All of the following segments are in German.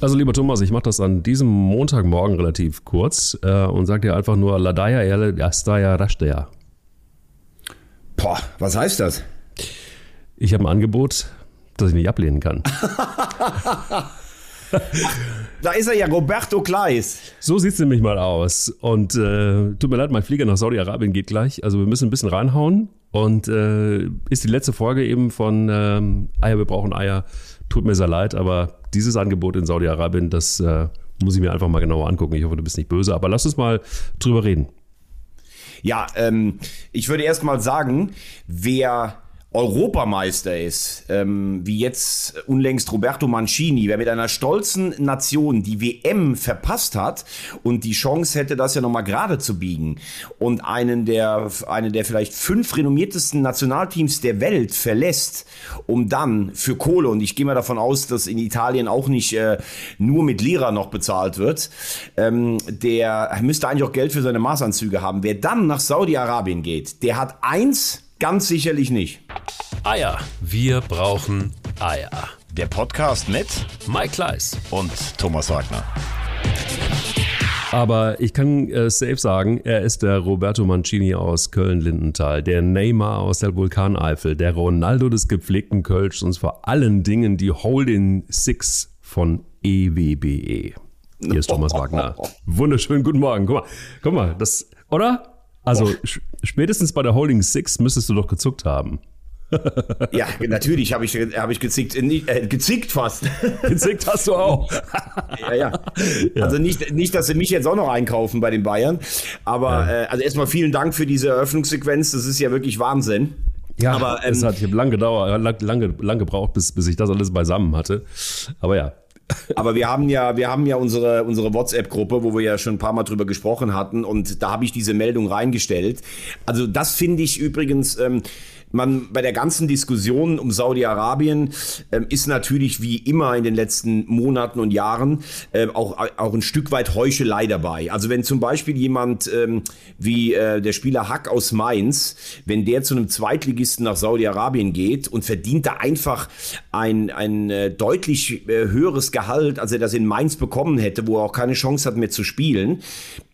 Also lieber Thomas, ich mache das an diesem Montagmorgen relativ kurz äh, und sage dir einfach nur Ladaya Yastaya Rashtaya. Boah, was heißt das? Ich habe ein Angebot, das ich nicht ablehnen kann. da ist er ja, Roberto Kleis. So sieht es nämlich mal aus. Und äh, tut mir leid, mein Flieger nach Saudi-Arabien geht gleich. Also wir müssen ein bisschen reinhauen. Und äh, ist die letzte Folge eben von ähm, Eier, wir brauchen Eier. Tut mir sehr leid, aber dieses Angebot in Saudi-Arabien, das äh, muss ich mir einfach mal genauer angucken. Ich hoffe, du bist nicht böse, aber lass uns mal drüber reden. Ja, ähm, ich würde erst mal sagen, wer Europameister ist, ähm, wie jetzt unlängst Roberto Mancini, wer mit einer stolzen Nation die WM verpasst hat und die Chance hätte, das ja nochmal gerade zu biegen und einen der, eine der vielleicht fünf renommiertesten Nationalteams der Welt verlässt, um dann für Kohle, und ich gehe mal davon aus, dass in Italien auch nicht äh, nur mit Lira noch bezahlt wird, ähm, der müsste eigentlich auch Geld für seine Maßanzüge haben. Wer dann nach Saudi-Arabien geht, der hat eins Ganz sicherlich nicht. Eier. Wir brauchen Eier. Der Podcast mit Mike Kleiss und Thomas Wagner. Aber ich kann äh, safe sagen, er ist der Roberto Mancini aus Köln-Lindenthal, der Neymar aus der Vulkaneifel, der Ronaldo des gepflegten Kölsch und vor allen Dingen die Holding Six von EWBE. Hier ist Thomas Wagner. Wunderschönen guten Morgen. Guck mal, guck mal, das, oder? Also spätestens bei der Holding Six müsstest du doch gezuckt haben. ja, natürlich habe ich, hab ich gezickt, äh, äh, gezickt fast. Gezickt hast du auch. ja, ja, ja, Also nicht, nicht, dass sie mich jetzt auch noch einkaufen bei den Bayern. Aber ja. äh, also erstmal vielen Dank für diese Eröffnungssequenz. Das ist ja wirklich Wahnsinn. Ja, aber ähm, es hat lange gedauert, lang, lange, lang gebraucht, bis, bis ich das alles beisammen hatte. Aber ja, aber wir haben ja, wir haben ja unsere, unsere WhatsApp-Gruppe, wo wir ja schon ein paar Mal drüber gesprochen hatten und da habe ich diese Meldung reingestellt. Also das finde ich übrigens, ähm, man bei der ganzen Diskussion um Saudi-Arabien ähm, ist natürlich wie immer in den letzten Monaten und Jahren ähm, auch, auch ein Stück weit Heuchelei dabei. Also wenn zum Beispiel jemand ähm, wie äh, der Spieler Hack aus Mainz, wenn der zu einem Zweitligisten nach Saudi-Arabien geht und verdient da einfach ein, ein äh, deutlich äh, höheres Gehalt, als er das in Mainz bekommen hätte, wo er auch keine Chance hat mehr zu spielen,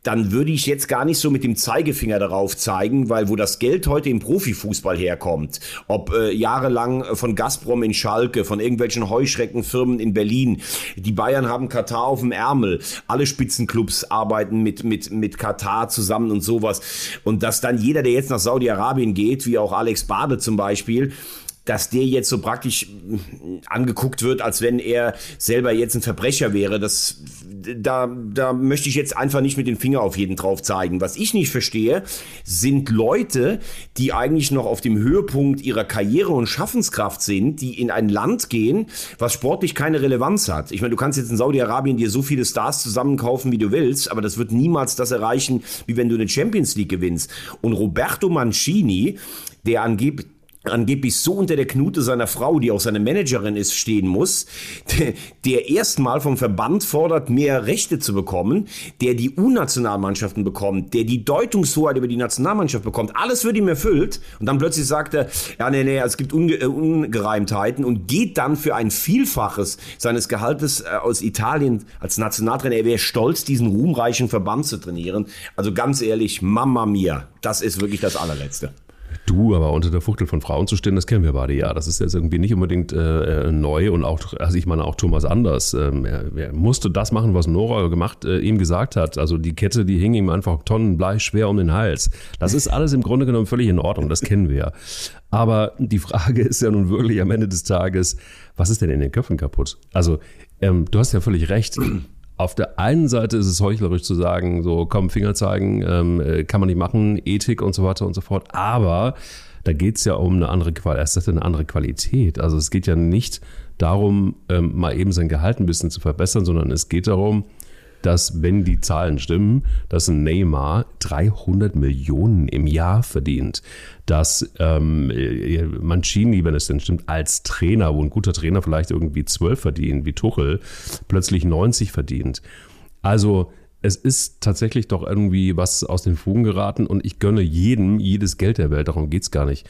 dann würde ich jetzt gar nicht so mit dem Zeigefinger darauf zeigen, weil wo das Geld heute im Profifußball herkommt, ob äh, jahrelang von Gazprom in Schalke, von irgendwelchen Heuschreckenfirmen in Berlin, die Bayern haben Katar auf dem Ärmel, alle Spitzenclubs arbeiten mit, mit, mit Katar zusammen und sowas. Und dass dann jeder, der jetzt nach Saudi-Arabien geht, wie auch Alex Bade zum Beispiel, dass der jetzt so praktisch angeguckt wird, als wenn er selber jetzt ein Verbrecher wäre, das, da, da möchte ich jetzt einfach nicht mit dem Finger auf jeden drauf zeigen. Was ich nicht verstehe, sind Leute, die eigentlich noch auf dem Höhepunkt ihrer Karriere und Schaffenskraft sind, die in ein Land gehen, was sportlich keine Relevanz hat. Ich meine, du kannst jetzt in Saudi-Arabien dir so viele Stars zusammenkaufen, wie du willst, aber das wird niemals das erreichen, wie wenn du eine Champions League gewinnst. Und Roberto Mancini, der angeblich angeblich so unter der Knute seiner Frau, die auch seine Managerin ist, stehen muss, der erstmal vom Verband fordert, mehr Rechte zu bekommen, der die U-Nationalmannschaften bekommt, der die Deutungshoheit über die Nationalmannschaft bekommt, alles wird ihm erfüllt und dann plötzlich sagt er, ja nee, nee, es gibt Unge äh, Ungereimtheiten und geht dann für ein Vielfaches seines Gehaltes äh, aus Italien als Nationaltrainer, er wäre stolz, diesen ruhmreichen Verband zu trainieren. Also ganz ehrlich, Mamma mia, das ist wirklich das allerletzte. Du, aber unter der Fuchtel von Frauen zu stehen, das kennen wir beide ja. Das ist jetzt irgendwie nicht unbedingt äh, neu und auch, also ich meine auch Thomas Anders. Ähm, er, er, musste das machen, was Nora gemacht, äh, ihm gesagt hat. Also die Kette, die hing ihm einfach Tonnen Blei schwer um den Hals. Das ist alles im Grunde genommen völlig in Ordnung, das kennen wir. Aber die Frage ist ja nun wirklich am Ende des Tages, was ist denn in den Köpfen kaputt? Also ähm, du hast ja völlig recht auf der einen Seite ist es heuchlerisch zu sagen, so komm, Finger zeigen, ähm, äh, kann man nicht machen, Ethik und so weiter und so fort. Aber da geht es ja um eine andere Qualität, eine andere Qualität. Also es geht ja nicht darum, ähm, mal eben sein Gehalt ein bisschen zu verbessern, sondern es geht darum, dass, wenn die Zahlen stimmen, dass ein Neymar 300 Millionen im Jahr verdient. Dass ähm, Mancini, wenn es denn stimmt, als Trainer, wo ein guter Trainer vielleicht irgendwie 12 verdient, wie Tuchel, plötzlich 90 verdient. Also es ist tatsächlich doch irgendwie was aus den Fugen geraten und ich gönne jedem jedes Geld der Welt, darum geht es gar nicht.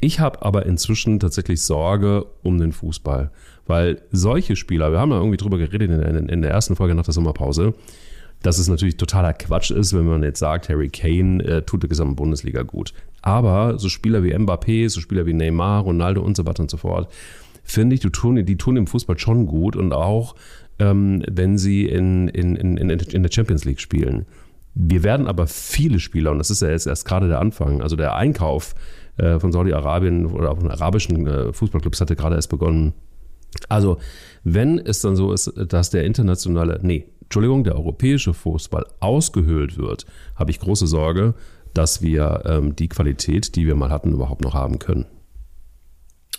Ich habe aber inzwischen tatsächlich Sorge um den Fußball, weil solche Spieler, wir haben ja irgendwie drüber geredet in, in, in der ersten Folge nach der Sommerpause, dass es natürlich totaler Quatsch ist, wenn man jetzt sagt, Harry Kane äh, tut der gesamten Bundesliga gut. Aber so Spieler wie Mbappé, so Spieler wie Neymar, Ronaldo und so weiter und so fort, finde ich, die tun, die tun im Fußball schon gut und auch ähm, wenn sie in, in, in, in der Champions League spielen. Wir werden aber viele Spieler, und das ist ja jetzt erst gerade der Anfang, also der Einkauf äh, von Saudi-Arabien oder auch von arabischen äh, Fußballclubs hatte gerade erst begonnen. Also, wenn es dann so ist, dass der internationale, nee, Entschuldigung, der europäische Fußball ausgehöhlt wird, habe ich große Sorge, dass wir ähm, die Qualität, die wir mal hatten, überhaupt noch haben können.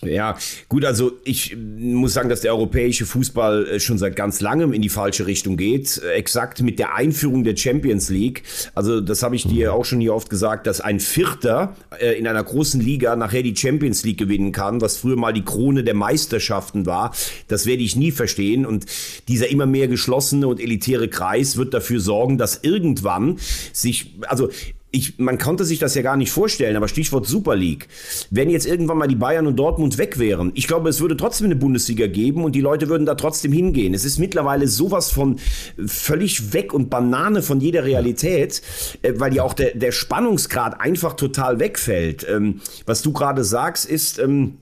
Ja, gut, also ich muss sagen, dass der europäische Fußball äh, schon seit ganz langem in die falsche Richtung geht. Äh, exakt mit der Einführung der Champions League. Also das habe ich dir auch schon hier oft gesagt, dass ein Vierter äh, in einer großen Liga nachher die Champions League gewinnen kann, was früher mal die Krone der Meisterschaften war. Das werde ich nie verstehen. Und dieser immer mehr geschlossene und elitäre Kreis wird dafür sorgen, dass irgendwann sich, also ich, man konnte sich das ja gar nicht vorstellen, aber Stichwort Super League. Wenn jetzt irgendwann mal die Bayern und Dortmund weg wären, ich glaube, es würde trotzdem eine Bundesliga geben und die Leute würden da trotzdem hingehen. Es ist mittlerweile sowas von völlig weg und Banane von jeder Realität, äh, weil ja auch der, der Spannungsgrad einfach total wegfällt. Ähm, was du gerade sagst, ist, ähm,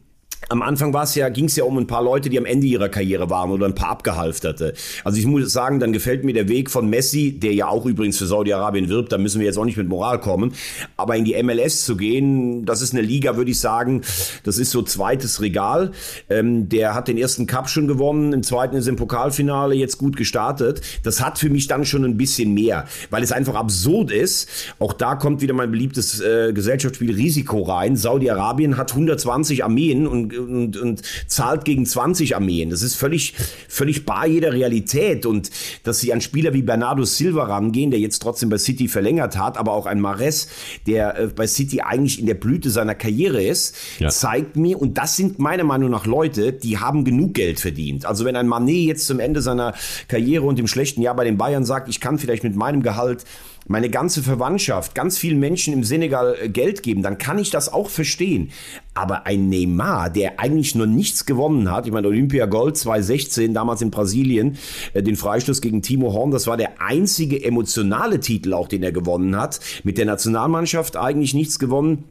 am Anfang war es ja, ging es ja um ein paar Leute, die am Ende ihrer Karriere waren oder ein paar Abgehalfterte. Also ich muss sagen, dann gefällt mir der Weg von Messi, der ja auch übrigens für Saudi-Arabien wirbt, da müssen wir jetzt auch nicht mit Moral kommen, aber in die MLS zu gehen, das ist eine Liga, würde ich sagen, das ist so zweites Regal. Ähm, der hat den ersten Cup schon gewonnen, im zweiten ist im Pokalfinale jetzt gut gestartet. Das hat für mich dann schon ein bisschen mehr, weil es einfach absurd ist. Auch da kommt wieder mein beliebtes äh, Gesellschaftsspiel Risiko rein. Saudi-Arabien hat 120 Armeen und und, und zahlt gegen 20 Armeen. Das ist völlig, völlig bar jeder Realität. Und dass sie an Spieler wie Bernardo Silva rangehen, der jetzt trotzdem bei City verlängert hat, aber auch ein Mares, der äh, bei City eigentlich in der Blüte seiner Karriere ist, ja. zeigt mir, und das sind meiner Meinung nach Leute, die haben genug Geld verdient. Also wenn ein Manet jetzt zum Ende seiner Karriere und im schlechten Jahr bei den Bayern sagt, ich kann vielleicht mit meinem Gehalt meine ganze Verwandtschaft, ganz vielen Menschen im Senegal äh, Geld geben, dann kann ich das auch verstehen. Aber ein Neymar, der eigentlich nur nichts gewonnen hat, ich meine Olympia Gold 2016, damals in Brasilien, äh, den Freistoß gegen Timo Horn, das war der einzige emotionale Titel auch, den er gewonnen hat. Mit der Nationalmannschaft eigentlich nichts gewonnen.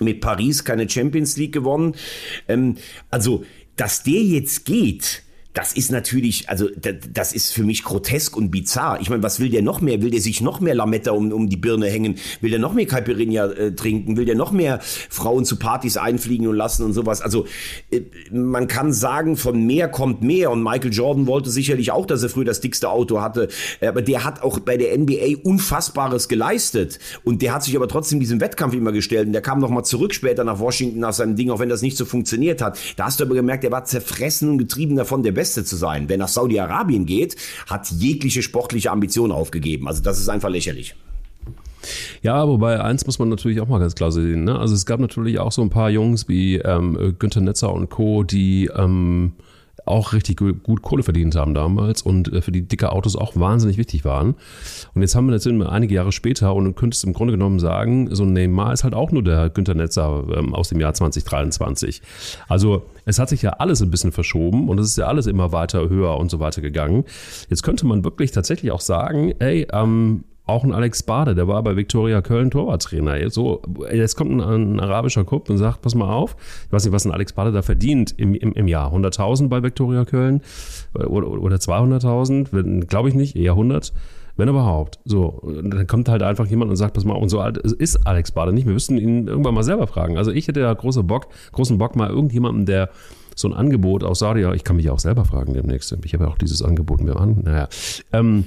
Mit Paris keine Champions League gewonnen. Ähm, also, dass der jetzt geht, das ist natürlich, also das ist für mich grotesk und bizarr. Ich meine, was will der noch mehr? Will der sich noch mehr Lametta um, um die Birne hängen? Will der noch mehr Caipirinha äh, trinken? Will der noch mehr Frauen zu Partys einfliegen und lassen und sowas? Also äh, man kann sagen, von mehr kommt mehr. Und Michael Jordan wollte sicherlich auch, dass er früher das dickste Auto hatte. Äh, aber der hat auch bei der NBA Unfassbares geleistet. Und der hat sich aber trotzdem diesem Wettkampf immer gestellt. Und der kam noch mal zurück später nach Washington nach seinem Ding, auch wenn das nicht so funktioniert hat. Da hast du aber gemerkt, er war zerfressen und getrieben davon, der Beste zu sein. Wer nach Saudi-Arabien geht, hat jegliche sportliche Ambition aufgegeben. Also das ist einfach lächerlich. Ja, wobei eins muss man natürlich auch mal ganz klar sehen. Ne? Also es gab natürlich auch so ein paar Jungs wie ähm, Günther Netzer und Co., die ähm, auch richtig gut Kohle verdient haben damals und äh, für die dicke Autos auch wahnsinnig wichtig waren. Und jetzt haben wir natürlich einige Jahre später und du könntest im Grunde genommen sagen, so ein Neymar ist halt auch nur der Günther Netzer ähm, aus dem Jahr 2023. Also es hat sich ja alles ein bisschen verschoben und es ist ja alles immer weiter höher und so weiter gegangen. Jetzt könnte man wirklich tatsächlich auch sagen, ey, ähm, auch ein Alex Bade, der war bei Viktoria Köln Torwarttrainer. So, jetzt kommt ein, ein arabischer Kupp und sagt, pass mal auf, ich weiß nicht, was ein Alex Bade da verdient im, im, im Jahr. 100.000 bei Viktoria Köln oder, oder 200.000, glaube ich nicht, eher 100. Wenn überhaupt. So, dann kommt halt einfach jemand und sagt, pass mal, und so alt ist Alex Bade nicht. Wir müssten ihn irgendwann mal selber fragen. Also ich hätte ja große Bock, großen Bock mal irgendjemanden, der so ein Angebot aus Saudi, ich kann mich auch selber fragen demnächst. Ich habe ja auch dieses Angebot mir an. Naja. Ähm,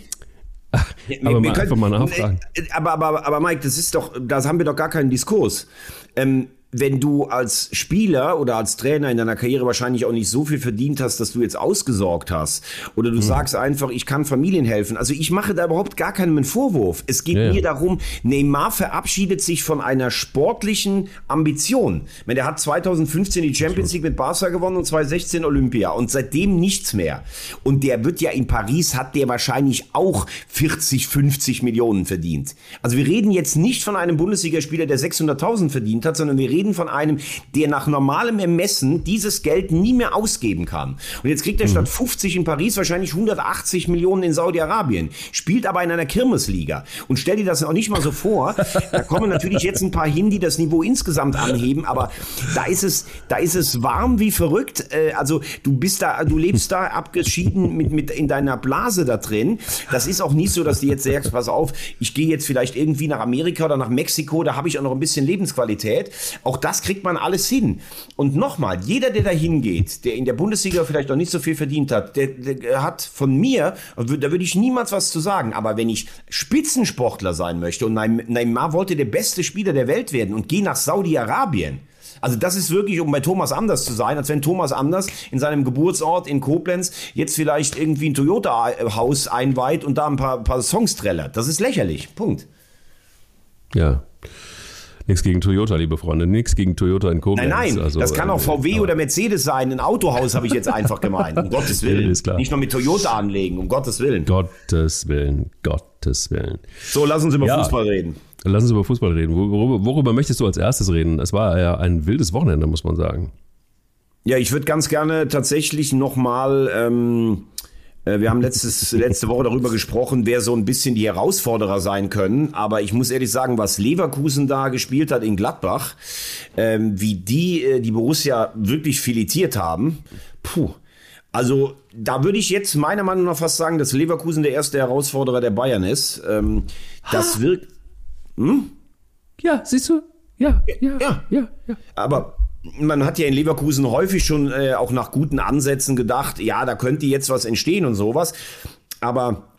aber mal können, einfach mal nachfragen. Aber, aber, aber Mike, das ist doch, das haben wir doch gar keinen Diskurs. Ähm, wenn du als Spieler oder als Trainer in deiner Karriere wahrscheinlich auch nicht so viel verdient hast, dass du jetzt ausgesorgt hast. Oder du mhm. sagst einfach, ich kann Familien helfen. Also ich mache da überhaupt gar keinen Vorwurf. Es geht ja, mir darum, Neymar verabschiedet sich von einer sportlichen Ambition. Ich meine, der hat 2015 die Champions League mit Barca gewonnen und 2016 Olympia und seitdem nichts mehr. Und der wird ja in Paris, hat der wahrscheinlich auch 40, 50 Millionen verdient. Also wir reden jetzt nicht von einem Bundesligaspieler, der 600.000 verdient hat, sondern wir reden von einem, der nach normalem Ermessen dieses Geld nie mehr ausgeben kann. Und jetzt kriegt er statt 50 in Paris wahrscheinlich 180 Millionen in Saudi-Arabien, spielt aber in einer Kirmesliga. Und stell dir das auch nicht mal so vor. Da kommen natürlich jetzt ein paar hin, die das Niveau insgesamt anheben, aber da ist es, da ist es warm wie verrückt. Äh, Also du bist da, du lebst da abgeschieden mit, mit in deiner Blase da drin. Das ist auch nicht so, dass du jetzt sagst, pass auf, ich gehe jetzt vielleicht irgendwie nach Amerika oder nach Mexiko, da habe ich auch noch ein bisschen Lebensqualität. Auch das kriegt man alles hin. Und nochmal, jeder, der da hingeht, der in der Bundesliga vielleicht noch nicht so viel verdient hat, der, der hat von mir, da würde ich niemals was zu sagen, aber wenn ich Spitzensportler sein möchte und Neym- Neymar wollte der beste Spieler der Welt werden und gehe nach Saudi-Arabien, also das ist wirklich, um bei Thomas Anders zu sein, als wenn Thomas Anders in seinem Geburtsort in Koblenz jetzt vielleicht irgendwie ein Toyota-Haus einweiht und da ein paar, paar Songs trällert. Das ist lächerlich. Punkt. Ja. Nichts gegen Toyota, liebe Freunde. Nichts gegen Toyota in Koblenz. Nein, nein, Also, das kann auch äh, VW aber- oder Mercedes sein. Ein Autohaus habe ich jetzt einfach gemeint. Um Gottes Willen. Ist klar. Nicht nur mit Toyota anlegen, um Gottes Willen. Gottes Willen, Gottes Willen. So, lass uns über Ja. Fußball reden. Lass uns über Fußball reden. Worüber, worüber möchtest du als erstes reden? Es war ja ein wildes Wochenende, muss man sagen. Ja, ich würde ganz gerne tatsächlich nochmal, ähm, äh, wir haben letztes, letzte Woche darüber gesprochen, wer so ein bisschen die Herausforderer sein können. Aber ich muss ehrlich sagen, was Leverkusen da gespielt hat in Gladbach, ähm, wie die äh, die Borussia wirklich filetiert haben, puh. Also da würde ich jetzt meiner Meinung nach fast sagen, dass Leverkusen der erste Herausforderer der Bayern ist. Ähm, das wirkt, Ja, siehst du? Ja, ja, Ja. ja, ja. Aber man hat ja in Leverkusen häufig schon äh, auch nach guten Ansätzen gedacht, ja, da könnte jetzt was entstehen und sowas. Aber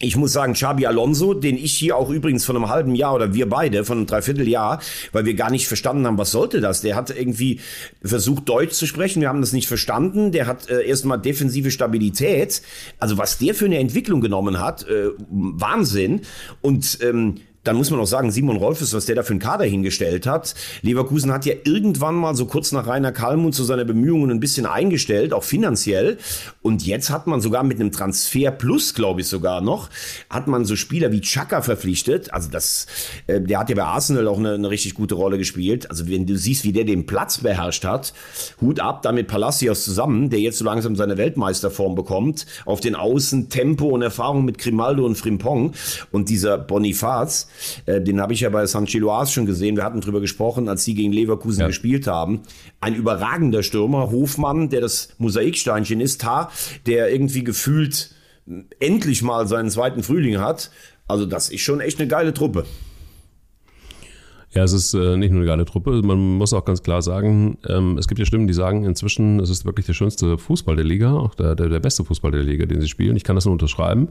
ich muss sagen, Xabi Alonso, den ich hier auch übrigens von einem halben Jahr oder wir beide von einem Dreivierteljahr, weil wir gar nicht verstanden haben, was sollte das? Der hat irgendwie versucht, Deutsch zu sprechen. Wir haben das nicht verstanden. Der hat äh, erstmal defensive Stabilität. Also was der für eine Entwicklung genommen hat, äh, Wahnsinn. Und ähm, dann muss man auch sagen, Simon Rolfes, was der da für einen Kader hingestellt hat. Leverkusen hat ja irgendwann mal so kurz nach Rainer Kallmund zu seiner Bemühungen ein bisschen eingestellt, auch finanziell. Und jetzt hat man sogar mit einem Transfer Plus, glaube ich sogar noch, hat man so Spieler wie Chaka verpflichtet. Also das, äh, der hat ja bei Arsenal auch eine, eine richtig gute Rolle gespielt. Also wenn du siehst, wie der den Platz beherrscht hat, Hut ab, da mit Palacios zusammen, der jetzt so langsam seine Weltmeisterform bekommt, auf den Außen Tempo und Erfahrung mit Grimaldo und Frimpong und dieser Bonifaz, äh, den habe ich ja bei San Chiloas schon gesehen. Wir hatten drüber gesprochen, als sie gegen Leverkusen Ja. gespielt haben. Ein überragender Stürmer, Hofmann, der das Mosaiksteinchen ist, Tar, der irgendwie gefühlt endlich mal seinen zweiten Frühling hat. Also das ist schon echt eine geile Truppe. Ja, es ist äh, nicht nur eine geile Truppe. Man muss auch ganz klar sagen, ähm, es gibt ja Stimmen, die sagen, inzwischen es ist wirklich der schönste Fußball der Liga, auch der, der, der beste Fußball der Liga, den sie spielen. Ich kann das nur unterschreiben.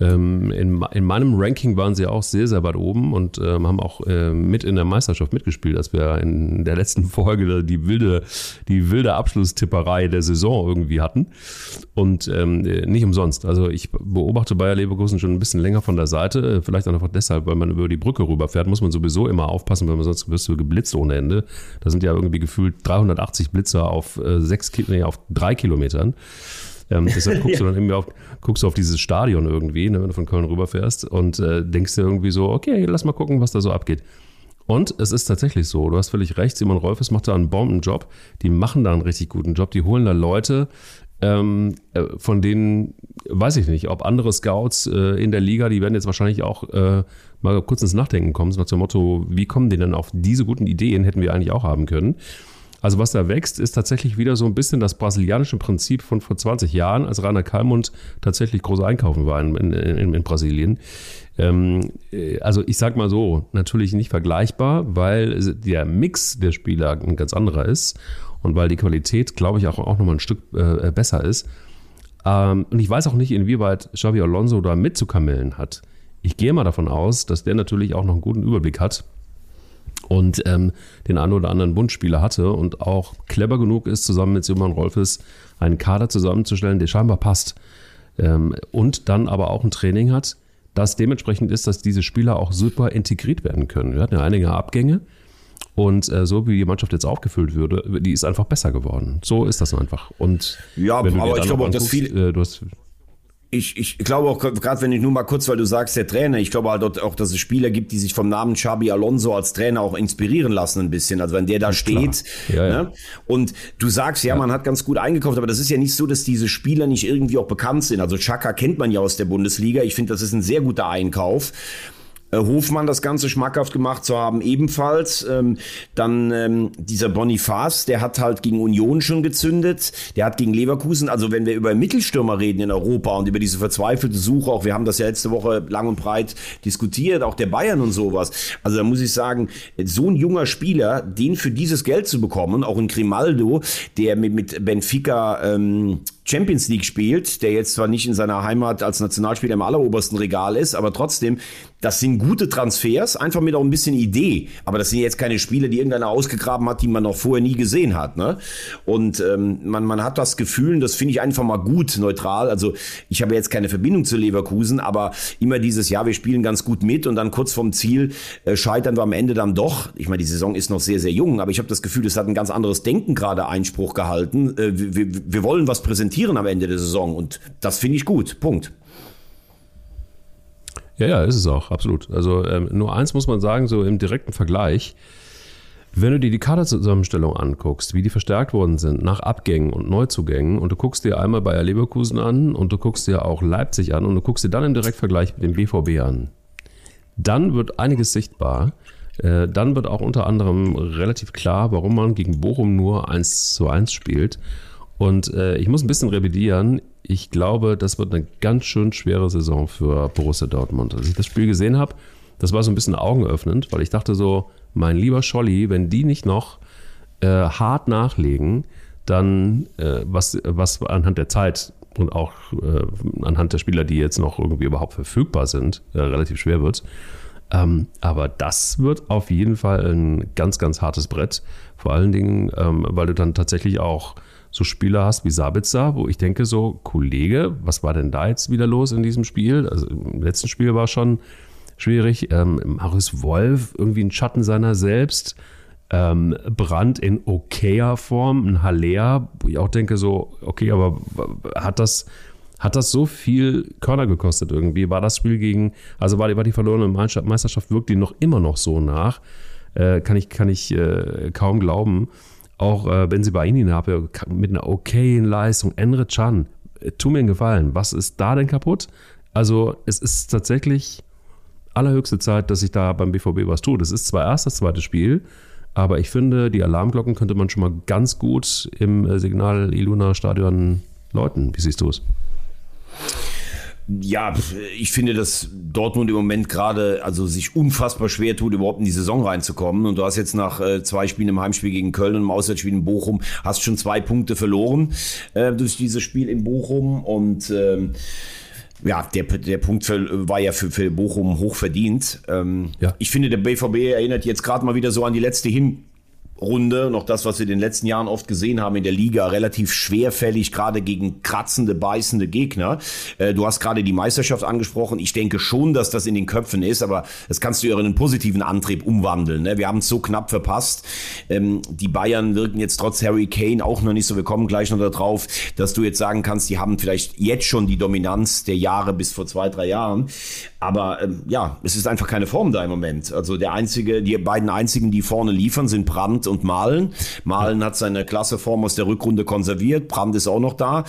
Ähm, in, in meinem Ranking waren sie auch sehr, sehr weit oben und ähm, haben auch äh, mit in der Meisterschaft mitgespielt, als wir in der letzten Folge die wilde, die wilde Abschlusstipperei der Saison irgendwie hatten. Und ähm, nicht umsonst. Also ich beobachte Bayer Leverkusen schon ein bisschen länger von der Seite. Vielleicht auch einfach deshalb, weil man über die Brücke rüberfährt, muss man sowieso immer aufpassen, weil man sonst wirst du geblitzt ohne Ende. Da sind ja irgendwie gefühlt 380 Blitzer auf äh, sechs, nee, auf drei Kilometern. Ähm, deshalb guckst du dann irgendwie auf, guckst du auf dieses Stadion irgendwie, ne, wenn du von Köln rüberfährst und äh, denkst dir irgendwie so, okay, lass mal gucken, was da so abgeht. Und es ist tatsächlich so, du hast völlig recht, Simon Rolfes macht da einen Bombenjob, die machen da einen richtig guten Job, die holen da Leute, ähm, äh, von denen weiß ich nicht, ob andere Scouts äh, in der Liga, die werden jetzt wahrscheinlich auch äh, mal kurz ins Nachdenken kommen, so nach dem Motto, wie kommen die denn auf diese guten Ideen, hätten wir eigentlich auch haben können. Also was da wächst, ist tatsächlich wieder so ein bisschen das brasilianische Prinzip von vor 20 Jahren, als Rainer Kalmund tatsächlich groß einkaufen war in, in, in, Brasilien. Ähm, äh, also ich sag mal so, natürlich nicht vergleichbar, weil der Mix der Spieler ein ganz anderer ist und weil die Qualität, glaube ich, auch, auch nochmal ein Stück äh, besser ist. Ähm, und ich weiß auch nicht, inwieweit Xavi Alonso da mitzukamellen hat. Ich gehe mal davon aus, dass der natürlich auch noch einen guten Überblick hat und ähm, den einen oder anderen Bundspieler hatte und auch clever genug ist, zusammen mit Simon Rolfes einen Kader zusammenzustellen, der scheinbar passt. Ähm, und dann aber auch ein Training hat, das dementsprechend ist, dass diese Spieler auch super integriert werden können. Wir hatten ja einige Abgänge und äh, so wie die Mannschaft jetzt aufgefüllt würde, die ist einfach besser geworden. So ist das einfach. Und Ja, aber ich glaube auch, dass viele- äh, du hast ich, ich glaube auch, gerade wenn ich nur mal kurz, weil du sagst, der Trainer, ich glaube halt auch, dass es Spieler gibt, die sich vom Namen Xabi Alonso als Trainer auch inspirieren lassen ein bisschen. Also wenn der da steht ja, ja. Ne? und du sagst, ja, ja, man hat ganz gut eingekauft, aber das ist ja nicht so, dass diese Spieler nicht irgendwie auch bekannt sind. Also Chaka kennt man ja aus der Bundesliga. Ich finde, das ist ein sehr guter Einkauf. Äh, Hofmann das Ganze schmackhaft gemacht zu haben, ebenfalls. Ähm, dann ähm, dieser Bonifaz, der hat halt gegen Union schon gezündet, der hat gegen Leverkusen, also wenn wir über Mittelstürmer reden in Europa und über diese verzweifelte Suche, auch wir haben das ja letzte Woche lang und breit diskutiert, auch der Bayern und sowas. Also da muss ich sagen, so ein junger Spieler, den für dieses Geld zu bekommen, auch ein Grimaldo, der mit, mit Benfica ähm, Champions League spielt, der jetzt zwar nicht in seiner Heimat als Nationalspieler im allerobersten Regal ist, aber trotzdem, das sind gute Transfers, einfach mit auch ein bisschen Idee. Aber das sind jetzt keine Spiele, die irgendeiner ausgegraben hat, die man noch vorher nie gesehen hat. Ne? Und ähm, man, man hat das Gefühl, das finde ich einfach mal gut, neutral. Also ich habe jetzt keine Verbindung zu Leverkusen, aber immer dieses Jahr, wir spielen ganz gut mit und dann kurz vorm Ziel äh, scheitern wir am Ende dann doch. Ich meine, die Saison ist noch sehr, sehr jung, aber ich habe das Gefühl, es hat ein ganz anderes Denken gerade Einspruch gehalten. Äh, wir, wir wollen was präsentieren am Ende der Saison und das finde ich gut. Punkt. Ja, ja, ist es auch, absolut. Also ähm, nur eins muss man sagen, so im direkten Vergleich, wenn du dir die Kaderzusammenstellung anguckst, wie die verstärkt worden sind nach Abgängen und Neuzugängen und du guckst dir einmal Bayer Leverkusen an und du guckst dir auch Leipzig an und du guckst dir dann im Direktvergleich mit dem BVB an, dann wird einiges sichtbar. Äh, dann wird auch unter anderem relativ klar, warum man gegen Bochum nur 1 zu 1 spielt. Und äh, ich muss ein bisschen revidieren ich glaube, das wird eine ganz schön schwere Saison für Borussia Dortmund. Als ich das Spiel gesehen habe, das war so ein bisschen augenöffnend, weil ich dachte so, mein lieber Scholli, wenn die nicht noch äh, hart nachlegen, dann äh, was, was anhand der Zeit und auch äh, anhand der Spieler, die jetzt noch irgendwie überhaupt verfügbar sind, äh, relativ schwer wird. Ähm, aber das wird auf jeden Fall ein ganz, ganz hartes Brett. Vor allen Dingen, ähm, weil du dann tatsächlich auch so Spieler hast wie Sabitzer, wo ich denke so, Kollege, was war denn da jetzt wieder los in diesem Spiel? Also im letzten Spiel war schon schwierig. Ähm, Marius Wolf, irgendwie ein Schatten seiner selbst. Ähm, Brand in okayer Form, ein Haller, wo ich auch denke so, okay, aber hat das, hat das so viel Körner gekostet irgendwie? War das Spiel gegen, also war die, war die verlorene Meisterschaft, wirkt die noch immer noch so nach? Äh, kann ich, kann ich äh, kaum glauben. Auch äh, wenn sie bei Ihnen habe, mit einer okayen Leistung, Enre Chan, äh, tu mir einen Gefallen, was ist da denn kaputt? Also es ist tatsächlich allerhöchste Zeit, dass sich da beim BVB was tut. Es ist zwar erst das zweite Spiel, aber ich finde, die Alarmglocken könnte man schon mal ganz gut im äh, Signal Iluna Stadion läuten. Wie siehst du es? Ja, ich finde, dass Dortmund im Moment gerade also sich unfassbar schwer tut, überhaupt in die Saison reinzukommen. Und du hast jetzt nach äh, zwei Spielen im Heimspiel gegen Köln und im Auswärtsspiel in Bochum hast schon zwei Punkte verloren äh, durch dieses Spiel in Bochum und ähm, ja, der, der Punkt für, war ja für, für Bochum hoch verdient. Ähm, ja. Ich finde, der BVB erinnert jetzt gerade mal wieder so an die letzte Hin Runde, noch das, was wir in den letzten Jahren oft gesehen haben in der Liga, relativ schwerfällig, gerade gegen kratzende, beißende Gegner. Äh, du hast gerade die Meisterschaft angesprochen. Ich denke schon, dass das in den Köpfen ist, aber das kannst du ja in einen positiven Antrieb umwandeln. Ne? Wir haben es so knapp verpasst. Ähm, die Bayern wirken jetzt trotz Harry Kane auch noch nicht so. Wir kommen gleich noch darauf, dass du jetzt sagen kannst, die haben vielleicht jetzt schon die Dominanz der Jahre bis vor zwei, drei Jahren. Aber ähm, ja, es ist einfach keine Form da im Moment. Also der einzige, die beiden einzigen, die vorne liefern, sind Brandt und Malen. Malen hat seine klasse Form aus der Rückrunde konserviert. Brandt ist auch noch da.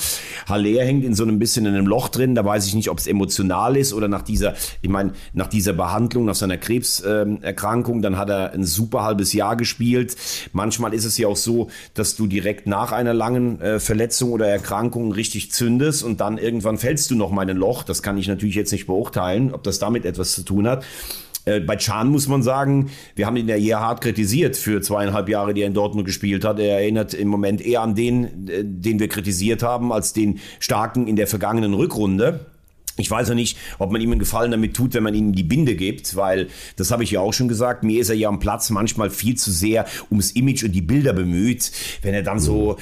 Haller hängt in so einem bisschen in einem Loch drin. Da weiß ich nicht, ob es emotional ist oder nach dieser, ich meine, nach dieser Behandlung, nach seiner Krebserkrankung, ähm, dann hat er ein super halbes Jahr gespielt. Manchmal ist es ja auch so, dass du direkt nach einer langen äh, Verletzung oder Erkrankung richtig zündest und dann irgendwann fällst du noch mal in ein Loch. Das kann ich natürlich jetzt nicht beurteilen ob das damit etwas zu tun hat. Äh, bei Chan muss man sagen, wir haben ihn ja hier hart kritisiert für zweieinhalb Jahre, die er in Dortmund gespielt hat. Er erinnert im Moment eher an den, äh, den wir kritisiert haben, als den starken in der vergangenen Rückrunde. Ich weiß ja nicht, ob man ihm einen Gefallen damit tut, wenn man ihm die Binde gibt, weil, das habe ich ja auch schon gesagt, mir ist er ja am Platz manchmal viel zu sehr ums Image und die Bilder bemüht. Wenn er dann so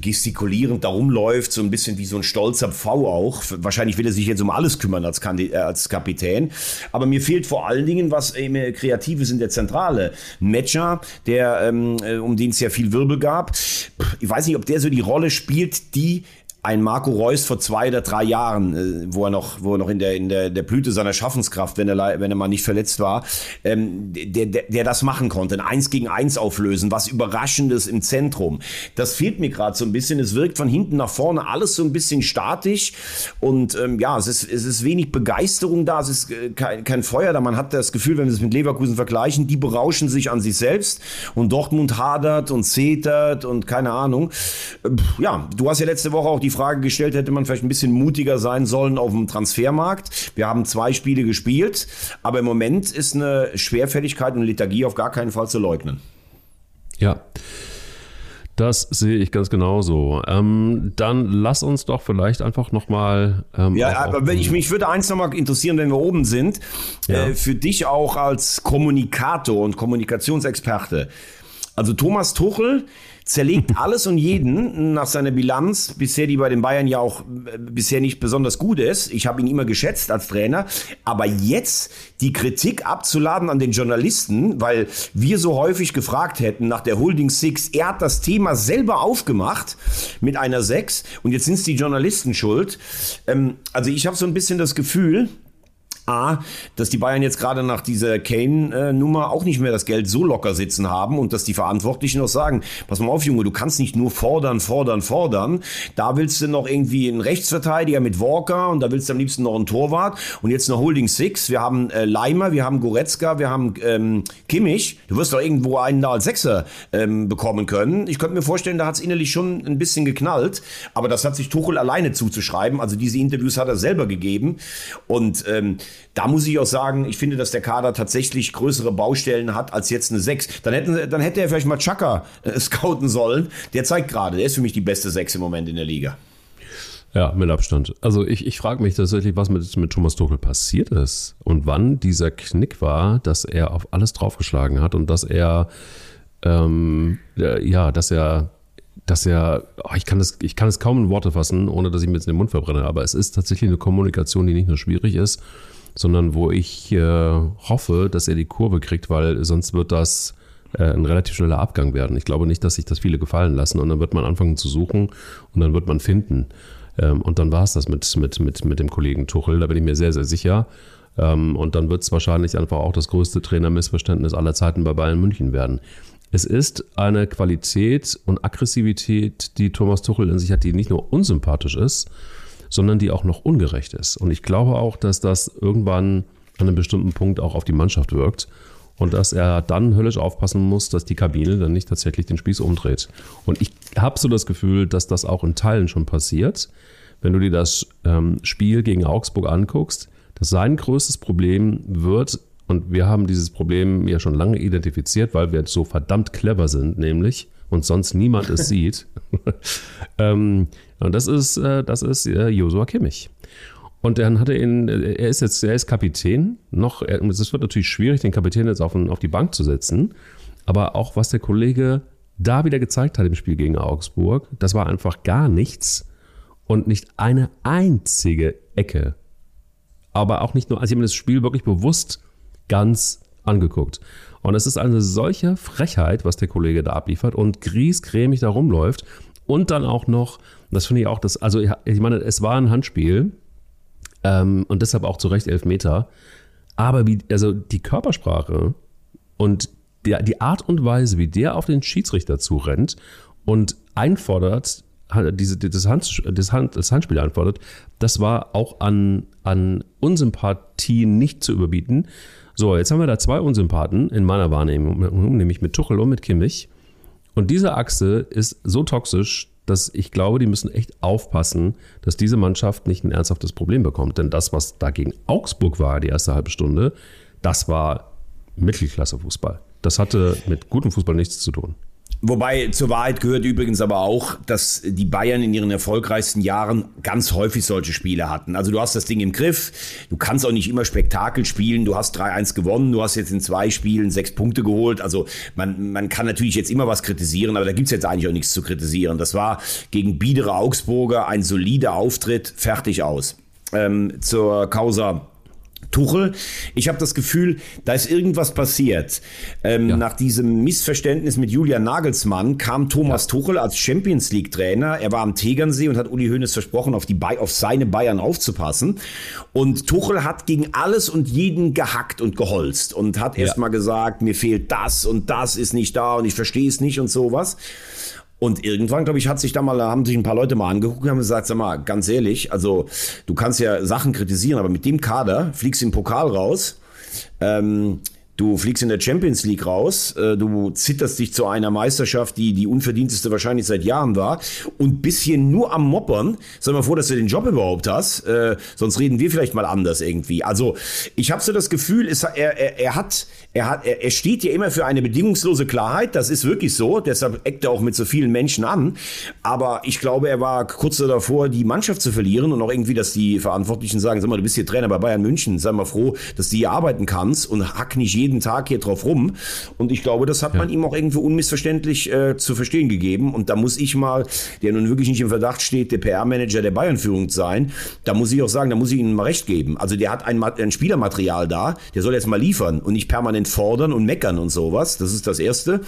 gestikulierend da rumläuft, so ein bisschen wie so ein stolzer Pfau auch. Wahrscheinlich will er sich jetzt um alles kümmern als, Kandid äh, als Kapitän. Aber mir fehlt vor allen Dingen was eben Kreatives in der Zentrale. Matcher, der, ähm, äh, um den es ja viel Wirbel gab. Ich weiß nicht, ob der so die Rolle spielt, die ein Marco Reus vor zwei oder drei Jahren, äh, wo er noch, wo er noch in der, in der, der Blüte seiner Schaffenskraft, wenn er, wenn er mal nicht verletzt war, ähm, der, der, der das machen konnte, ein Eins gegen Eins auflösen, was Überraschendes im Zentrum. Das fehlt mir gerade so ein bisschen. Es wirkt von hinten nach vorne alles so ein bisschen statisch und ähm, ja, es ist, es ist wenig Begeisterung da, es ist äh, kein, kein Feuer da. Man hat das Gefühl, wenn wir es mit Leverkusen vergleichen, die berauschen sich an sich selbst und Dortmund hadert und zetert und keine Ahnung. Äh, ja, du hast ja letzte Woche auch die Frage gestellt, hätte man vielleicht ein bisschen mutiger sein sollen auf dem Transfermarkt. Wir haben zwei Spiele gespielt, aber im Moment ist eine Schwerfälligkeit und Lethargie auf gar keinen Fall zu leugnen. Ja. Das sehe ich ganz genauso. Ähm, dann lass uns doch vielleicht einfach nochmal. Ähm, ja, aber wenn ich mich würde eins nochmal interessieren, wenn wir oben sind, ja. äh, für dich auch als Kommunikator und Kommunikationsexperte. Also Thomas Tuchel zerlegt alles und jeden nach seiner Bilanz, bisher die bei den Bayern ja auch äh, bisher nicht besonders gut ist. Ich habe ihn immer geschätzt als Trainer, aber jetzt die Kritik abzuladen an den Journalisten, weil wir so häufig gefragt hätten nach der Holding Six, er hat das Thema selber aufgemacht mit einer Sechs und jetzt sind es die Journalisten schuld. Ähm, also ich habe so ein bisschen das Gefühl, A, dass die Bayern jetzt gerade nach dieser Kane-Nummer auch nicht mehr das Geld so locker sitzen haben und dass die Verantwortlichen noch sagen, pass mal auf, Junge, du kannst nicht nur fordern, fordern, fordern. Da willst du noch irgendwie einen Rechtsverteidiger mit Walker und da willst du am liebsten noch einen Torwart und jetzt eine Holding Six. Wir haben äh, Leimer, wir haben Goretzka, wir haben ähm, Kimmich. Du wirst doch irgendwo einen da als Sechser ähm, bekommen können. Ich könnte mir vorstellen, da hat es innerlich schon ein bisschen geknallt, aber das hat sich Tuchel alleine zuzuschreiben. Also diese Interviews hat er selber gegeben und ähm, da muss ich auch sagen, ich finde, dass der Kader tatsächlich größere Baustellen hat als jetzt eine 6. Dann, hätten, dann hätte er vielleicht mal Chaka äh, scouten sollen. Der zeigt gerade, der ist für mich die beste 6 im Moment in der Liga. Ja, mit Abstand. Also ich, ich frage mich tatsächlich, was mit, mit Thomas Tuchel passiert ist und wann dieser Knick war, dass er auf alles draufgeschlagen hat und dass er, ähm, äh, ja, dass er dass er, oh, ich, kann das, ich kann es kaum in Worte fassen, ohne dass ich mir jetzt den Mund verbrenne, aber es ist tatsächlich eine Kommunikation, die nicht nur schwierig ist, sondern wo ich äh, hoffe, dass er die Kurve kriegt, weil sonst wird das äh, ein relativ schneller Abgang werden. Ich glaube nicht, dass sich das viele gefallen lassen und dann wird man anfangen zu suchen und dann wird man finden. Ähm, und dann war es das mit, mit, mit, mit dem Kollegen Tuchel, da bin ich mir sehr, sehr sicher. Ähm, und dann wird es wahrscheinlich einfach auch das größte Trainermissverständnis aller Zeiten bei Bayern München werden. Es ist eine Qualität und Aggressivität, die Thomas Tuchel in sich hat, die nicht nur unsympathisch ist, sondern die auch noch ungerecht ist. Und ich glaube auch, dass das irgendwann an einem bestimmten Punkt auch auf die Mannschaft wirkt und dass er dann höllisch aufpassen muss, dass die Kabine dann nicht tatsächlich den Spieß umdreht. Und ich habe so das Gefühl, dass das auch in Teilen schon passiert. Wenn du dir das ähm, Spiel gegen Augsburg anguckst, dass sein größtes Problem wird, und wir haben dieses Problem ja schon lange identifiziert, weil wir so verdammt clever sind, nämlich, und sonst niemand es sieht, ähm, und das ist, äh, das ist äh, Josua Kimmich. Und dann hat er ihn, äh, er ist jetzt, er ist Kapitän. Noch, es wird natürlich schwierig, den Kapitän jetzt auf, auf die Bank zu setzen. Aber auch was der Kollege da wieder gezeigt hat im Spiel gegen Augsburg, das war einfach gar nichts und nicht eine einzige Ecke. Aber auch nicht nur, also ich habe mir das Spiel wirklich bewusst ganz angeguckt. Und es ist eine solche Frechheit, was der Kollege da abliefert und griesgrämig da rumläuft und dann auch noch das finde ich auch, das, also ich meine, es war ein Handspiel ähm, und deshalb auch zu Recht elf Meter. Aber wie, also die Körpersprache und der, die Art und Weise, wie der auf den Schiedsrichter zurennt und einfordert, diese, das, Hand, das, Hand, das Handspiel einfordert, das war auch an, an Unsympathie nicht zu überbieten. So, jetzt haben wir da zwei Unsympathen in meiner Wahrnehmung, nämlich mit Tuchel und mit Kimmich. Und diese Achse ist so toxisch, dass ich glaube, die müssen echt aufpassen, dass diese Mannschaft nicht ein ernsthaftes Problem bekommt. Denn das, was da gegen Augsburg war, die erste halbe Stunde, das war Mittelklasse-Fußball. Das hatte mit gutem Fußball nichts zu tun. Wobei zur Wahrheit gehört übrigens aber auch, dass die Bayern in ihren erfolgreichsten Jahren ganz häufig solche Spiele hatten. Also du hast das Ding im Griff, du kannst auch nicht immer Spektakel spielen, du hast 3-1 gewonnen, du hast jetzt in zwei Spielen sechs Punkte geholt. Also man, man kann natürlich jetzt immer was kritisieren, aber da gibt's jetzt eigentlich auch nichts zu kritisieren. Das war gegen biedere Augsburger ein solider Auftritt, fertig aus. Ähm, zur Causa Tuchel. Ich habe das Gefühl, da ist irgendwas passiert. Ähm, ja. Nach diesem Missverständnis mit Julian Nagelsmann kam Thomas ja. Tuchel als Champions League Trainer. Er war am Tegernsee und hat Uli Hoeneß versprochen, auf, die auf seine Bayern aufzupassen. Und Tuchel hat gegen alles und jeden gehackt und geholzt und hat ja. erst mal gesagt, mir fehlt das und das ist nicht da und ich verstehe es nicht und sowas. Und irgendwann, glaube ich, hat sich da mal, haben sich ein paar Leute mal angeguckt und haben gesagt, sag mal, ganz ehrlich, also du kannst ja Sachen kritisieren, aber mit dem Kader fliegst du im Pokal raus. Ähm, Du fliegst in der Champions League raus, äh, du zitterst dich zu einer Meisterschaft, die die unverdienteste wahrscheinlich seit Jahren war und bist hier nur am Moppern. Sei mal froh, dass du den Job überhaupt hast, äh, sonst reden wir vielleicht mal anders irgendwie. Also ich habe so das Gefühl, er, er, er hat, er hat, er, er steht ja immer für eine bedingungslose Klarheit. Das ist wirklich so. Deshalb eckt er auch mit so vielen Menschen an. Aber ich glaube, er war kurz davor, die Mannschaft zu verlieren und auch irgendwie, dass die Verantwortlichen sagen, sag mal, du bist hier Trainer bei Bayern München, sei mal froh, dass du hier arbeiten kannst und hack nicht jeden jeden Tag hier drauf rum. Und ich glaube, das hat ja. man ihm auch irgendwo unmissverständlich äh, zu verstehen gegeben. Und da muss ich mal, der nun wirklich nicht im Verdacht steht, der PR-Manager der Bayern-Führung sein, da muss ich auch sagen, da muss ich ihm mal recht geben. Also der hat ein, ein Spielermaterial da, der soll jetzt mal liefern und nicht permanent fordern und meckern und sowas. Das ist das Erste.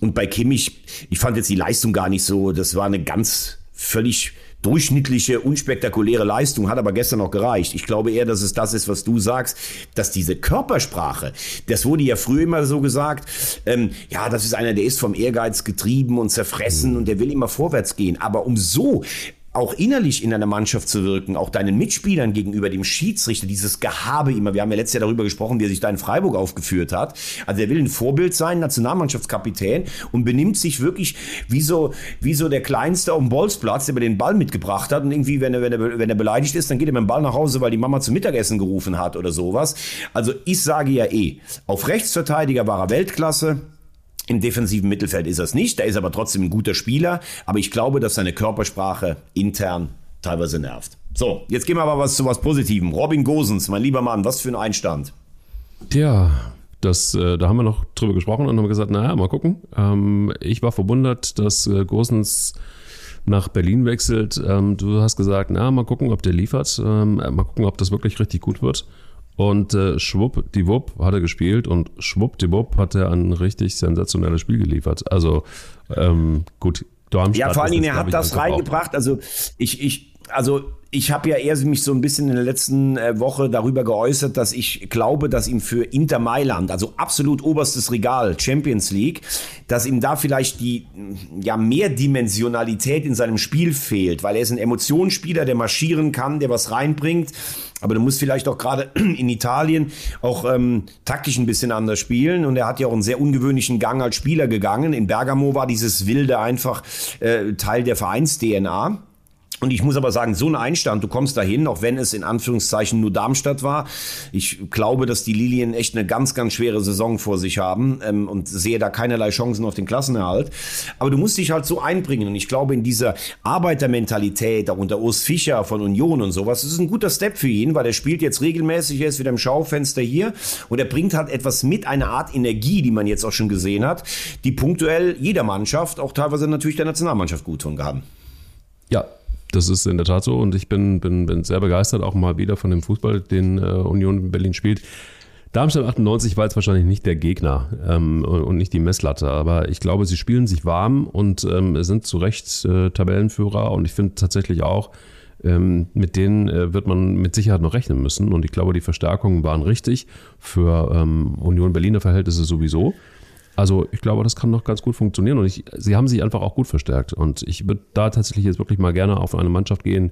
Und bei Kimmich, ich fand jetzt die Leistung gar nicht so, das war eine ganz völlig durchschnittliche, unspektakuläre Leistung, hat aber gestern noch gereicht. Ich glaube eher, dass es das ist, was du sagst, dass diese Körpersprache, das wurde ja früher immer so gesagt, ähm, ja, das ist einer, der ist vom Ehrgeiz getrieben und zerfressen und der will immer vorwärts gehen. Aber um so auch innerlich in einer Mannschaft zu wirken, auch deinen Mitspielern gegenüber, dem Schiedsrichter, dieses Gehabe immer. Wir haben ja letztes Jahr darüber gesprochen, wie er sich da in Freiburg aufgeführt hat. Also er will ein Vorbild sein, Nationalmannschaftskapitän und benimmt sich wirklich wie so, wie so der Kleinste auf dem Bolzplatz, der mir den Ball mitgebracht hat und irgendwie, wenn er, wenn er, wenn er beleidigt ist, dann geht er mit dem Ball nach Hause, weil die Mama zum Mittagessen gerufen hat oder sowas. Also ich sage ja eh, auf Rechtsverteidiger war er Weltklasse. Im defensiven Mittelfeld ist er es nicht, der ist aber trotzdem ein guter Spieler, aber ich glaube, dass seine Körpersprache intern teilweise nervt. So, jetzt gehen wir aber was zu was Positivem. Robin Gosens, mein lieber Mann, was für ein Einstand. Tja, das, äh, da haben wir noch drüber gesprochen und haben gesagt, naja, mal gucken. Ähm, ich war verwundert, dass äh, Gosens nach Berlin wechselt. Ähm, du hast gesagt, na, mal gucken, ob der liefert. Ähm, mal gucken, ob das wirklich richtig gut wird. Und äh, schwuppdiwupp hat er gespielt und schwuppdiwupp hat er ein richtig sensationelles Spiel geliefert. Also ähm, gut, Darmstadt. Ja, vor allen Dingen, er hat das reingebracht. Also ich, ich, also ich habe ja eher mich so ein bisschen in der letzten äh, Woche darüber geäußert, dass ich glaube, dass ihm für Inter Mailand, also absolut oberstes Regal, Champions League, dass ihm da vielleicht die ja Mehrdimensionalität in seinem Spiel fehlt, weil er ist ein Emotionsspieler, der marschieren kann, der was reinbringt. Aber du musst vielleicht auch gerade in Italien auch ähm, taktisch ein bisschen anders spielen. Und er hat ja auch einen sehr ungewöhnlichen Gang als Spieler gegangen. In Bergamo war dieses Wilde einfach äh, Teil der Vereins-DNA. Und ich muss aber sagen, so ein Einstand, du kommst dahin, auch wenn es in Anführungszeichen nur Darmstadt war. Ich glaube, dass die Lilien echt eine ganz, ganz schwere Saison vor sich haben ähm, und sehe da keinerlei Chancen auf den Klassenerhalt. Aber du musst dich halt so einbringen. Und ich glaube, in dieser Arbeitermentalität, auch unter Urs Fischer von Union und sowas, ist ein guter Step für ihn, weil er spielt jetzt regelmäßig, er ist wieder im Schaufenster hier und er bringt halt etwas mit, eine Art Energie, die man jetzt auch schon gesehen hat, die punktuell jeder Mannschaft, auch teilweise natürlich der Nationalmannschaft gut tun kann. Ja, das ist in der Tat so und ich bin, bin, bin sehr begeistert auch mal wieder von dem Fußball, den äh, Union Berlin spielt. Darmstadt 98 war jetzt wahrscheinlich nicht der Gegner ähm, und nicht die Messlatte, aber ich glaube, sie spielen sich warm und ähm, sind zu Recht äh, Tabellenführer und ich finde tatsächlich auch, ähm, mit denen äh, wird man mit Sicherheit noch rechnen müssen und ich glaube, die Verstärkungen waren richtig für ähm, Union Berliner Verhältnisse sowieso. Also ich glaube, das kann noch ganz gut funktionieren und ich, sie haben sich einfach auch gut verstärkt. Und ich würde da tatsächlich jetzt wirklich mal gerne auf eine Mannschaft gehen,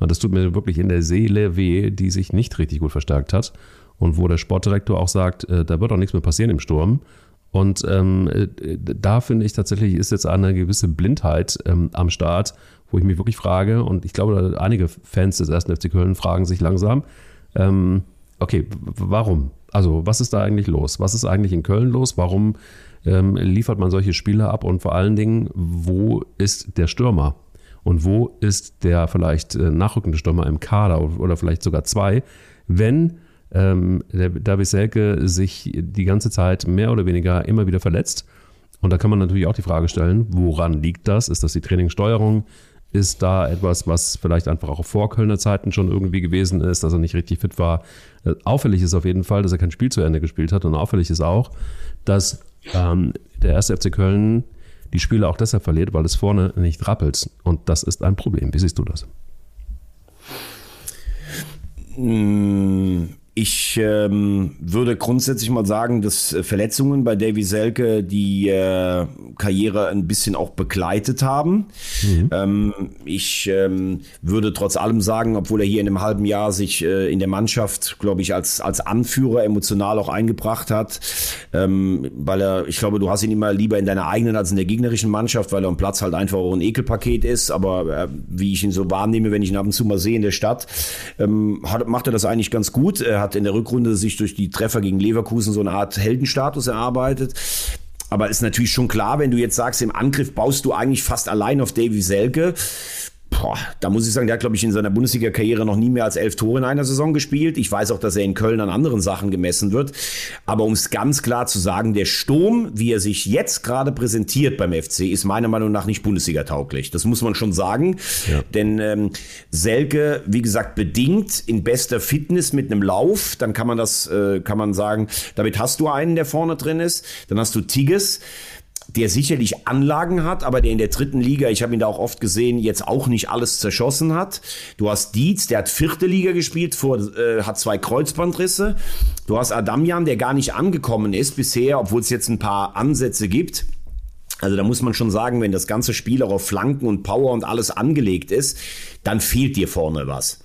das tut mir wirklich in der Seele weh, die sich nicht richtig gut verstärkt hat. Und wo der Sportdirektor auch sagt, äh, da wird auch nichts mehr passieren im Sturm. Und ähm, äh, da finde ich tatsächlich, ist jetzt eine gewisse Blindheit ähm, am Start, wo ich mich wirklich frage, und ich glaube, einige Fans des ersten FC Köln fragen sich langsam, ähm, okay, warum? Also, was ist da eigentlich los? Was ist eigentlich in Köln los? Warum ähm, liefert man solche Spiele ab? Und vor allen Dingen, wo ist der Stürmer? Und wo ist der vielleicht äh, nachrückende Stürmer im Kader oder vielleicht sogar zwei, wenn ähm, der David Selke sich die ganze Zeit mehr oder weniger immer wieder verletzt? Und da kann man natürlich auch die Frage stellen, woran liegt das? Ist das die Trainingssteuerung? Ist da etwas, was vielleicht einfach auch vor Kölner Zeiten schon irgendwie gewesen ist, dass er nicht richtig fit war. Äh, auffällig ist auf jeden Fall, dass er kein Spiel zu Ende gespielt hat und auffällig ist auch, dass ähm, der erste FC Köln die Spiele auch deshalb verliert, weil es vorne nicht rappelt. Und das ist ein Problem. Wie siehst du das? Ich ähm, würde grundsätzlich mal sagen, dass äh, Verletzungen bei Davy Selke die äh, Karriere ein bisschen auch begleitet haben. Mhm. Ähm, ich ähm, würde trotz allem sagen, obwohl er hier in einem halben Jahr sich äh, in der Mannschaft, glaube ich, als, als Anführer emotional auch eingebracht hat, ähm, weil er, ich glaube, du hast ihn immer lieber in deiner eigenen als in der gegnerischen Mannschaft, weil er am Platz halt einfach auch ein Ekelpaket ist. Aber äh, wie ich ihn so wahrnehme, wenn ich ihn ab und zu mal sehe in der Stadt, ähm, hat, macht er das eigentlich ganz gut. Er hat in der Rückrunde sich durch die Treffer gegen Leverkusen so eine Art Heldenstatus erarbeitet. Aber ist natürlich schon klar, wenn du jetzt sagst, im Angriff baust du eigentlich fast allein auf Davy Selke boah, da muss ich sagen, der hat, glaube ich, in seiner Bundesliga-Karriere noch nie mehr als elf Tore in einer Saison gespielt. Ich weiß auch, dass er in Köln an anderen Sachen gemessen wird. Aber um es ganz klar zu sagen, der Sturm, wie er sich jetzt gerade präsentiert beim FC, ist meiner Meinung nach nicht Bundesliga-tauglich. Das muss man schon sagen. Ja. Denn ähm, Selke, wie gesagt, bedingt in bester Fitness mit einem Lauf, dann kann man das, äh, kann man sagen, damit hast du einen, der vorne drin ist. Dann hast du Tigges der sicherlich Anlagen hat, aber der in der dritten Liga, ich habe ihn da auch oft gesehen, jetzt auch nicht alles zerschossen hat. Du hast Dietz, der hat vierte Liga gespielt, vor, äh, hat zwei Kreuzbandrisse. Du hast Adamian, der gar nicht angekommen ist bisher, obwohl es jetzt ein paar Ansätze gibt. Also da muss man schon sagen, wenn das ganze Spiel auch auf Flanken und Power und alles angelegt ist, dann fehlt dir vorne was.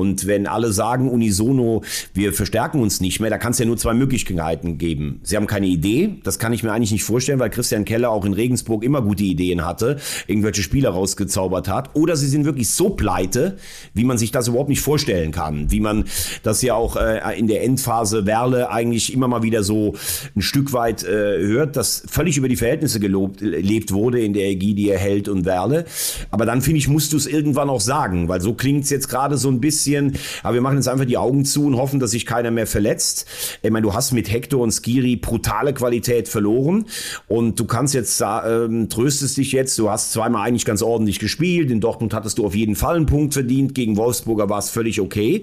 Und wenn alle sagen unisono, wir verstärken uns nicht mehr, da kann es ja nur zwei Möglichkeiten geben. Sie haben keine Idee, das kann ich mir eigentlich nicht vorstellen, weil Christian Keller auch in Regensburg immer gute Ideen hatte, irgendwelche Spieler rausgezaubert hat. Oder sie sind wirklich so pleite, wie man sich das überhaupt nicht vorstellen kann. Wie man das ja auch äh, in der Endphase Werle eigentlich immer mal wieder so ein Stück weit äh, hört, dass völlig über die Verhältnisse gelobt, lebt wurde in der Energie, er hält und Werle. Aber dann finde ich, musst du es irgendwann auch sagen, weil so klingt es jetzt gerade so ein bisschen bisschen. Aber wir machen jetzt einfach die Augen zu und hoffen, dass sich keiner mehr verletzt. Ich meine, du hast mit Hector und Skiri brutale Qualität verloren und du kannst jetzt, ähm, tröstest dich jetzt, du hast zweimal eigentlich ganz ordentlich gespielt. In Dortmund hattest du auf jeden Fall einen Punkt verdient. Gegen Wolfsburger war es völlig okay.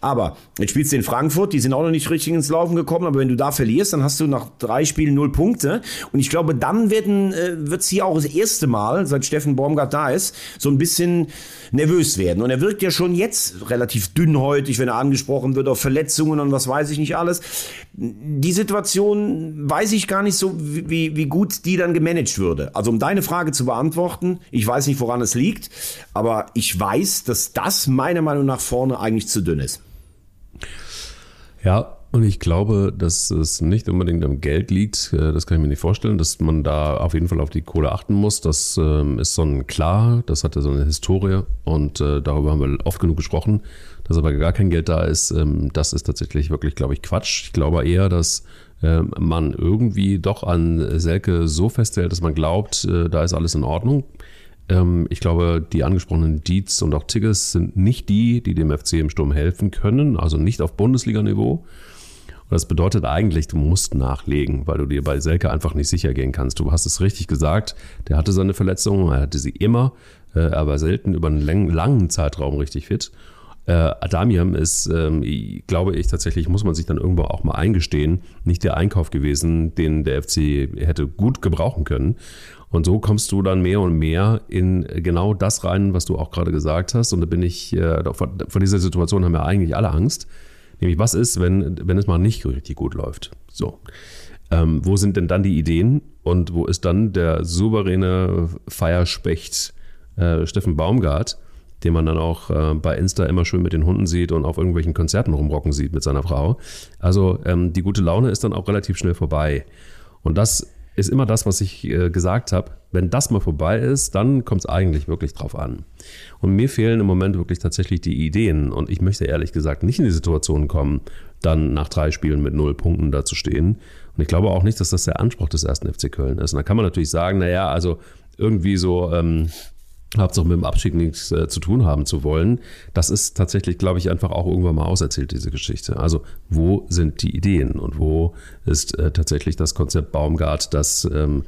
Aber jetzt spielst du in Frankfurt, die sind auch noch nicht richtig ins Laufen gekommen. Aber wenn du da verlierst, dann hast du nach drei Spielen null Punkte. Und ich glaube, dann werden, äh, wird es hier auch das erste Mal, seit Steffen Baumgart da ist, so ein bisschen nervös werden. Und er wirkt ja schon jetzt relativ dünnhäutig, wenn er angesprochen wird auf Verletzungen und was weiß ich nicht alles. Die Situation weiß ich gar nicht so, wie, wie gut die dann gemanagt würde. Also um deine Frage zu beantworten, ich weiß nicht, woran es liegt, aber ich weiß, dass das meiner Meinung nach vorne eigentlich zu dünn ist. Ja, und ich glaube, dass es nicht unbedingt am Geld liegt. Äh, das kann ich mir nicht vorstellen, dass man da auf jeden Fall auf die Kohle achten muss. Das ähm, ist so ein klar, das hatte so eine Historie und äh, darüber haben wir oft genug gesprochen. Dass aber gar kein Geld da ist, ähm, das ist tatsächlich wirklich, glaube ich, Quatsch. Ich glaube eher, dass ähm, man irgendwie doch an Selke so festhält, dass man glaubt, äh, da ist alles in Ordnung. Ich glaube, die angesprochenen Dietz und auch Tigges sind nicht die, die dem FC im Sturm helfen können, also nicht auf Bundesliga-Niveau. Und das bedeutet eigentlich, du musst nachlegen, weil du dir bei Selke einfach nicht sicher gehen kannst. Du hast es richtig gesagt, der hatte seine Verletzungen, er hatte sie immer, äh, aber selten über einen langen Zeitraum richtig fit. Äh, Adamian ist, ähm, glaube ich, tatsächlich, muss man sich dann irgendwo auch mal eingestehen, nicht der Einkauf gewesen, den der FC hätte gut gebrauchen können. Und so kommst du dann mehr und mehr in genau das rein, was du auch gerade gesagt hast. Und da bin ich, äh, vor, dieser Situation haben wir eigentlich alle Angst. Nämlich, was ist, wenn, wenn es mal nicht richtig gut läuft? So. Ähm, wo sind denn dann die Ideen und wo ist dann der souveräne Feierspecht äh, Steffen Baumgart, den man dann auch äh, bei Insta immer schön mit den Hunden sieht und auf irgendwelchen Konzerten rumrocken sieht mit seiner Frau. Also ähm, die gute Laune ist dann auch relativ schnell vorbei. Und das ist immer das, was ich äh, gesagt habe. Wenn das mal vorbei ist, dann kommt es eigentlich wirklich drauf an. Und mir fehlen im Moment wirklich tatsächlich die Ideen. Und ich möchte ehrlich gesagt nicht in die Situation kommen, dann nach drei Spielen mit null Punkten da zu stehen. Und ich glaube auch nicht, dass das der Anspruch des ersten FC Köln ist. Und da kann man natürlich sagen, naja, also irgendwie so ähm, Hauptsache mit dem Abstieg nichts äh, zu tun haben zu wollen. Das ist tatsächlich, glaube ich, einfach auch irgendwann mal auserzählt, diese Geschichte. Also wo sind die Ideen und wo ist äh, tatsächlich das Konzept Baumgart, das ähm,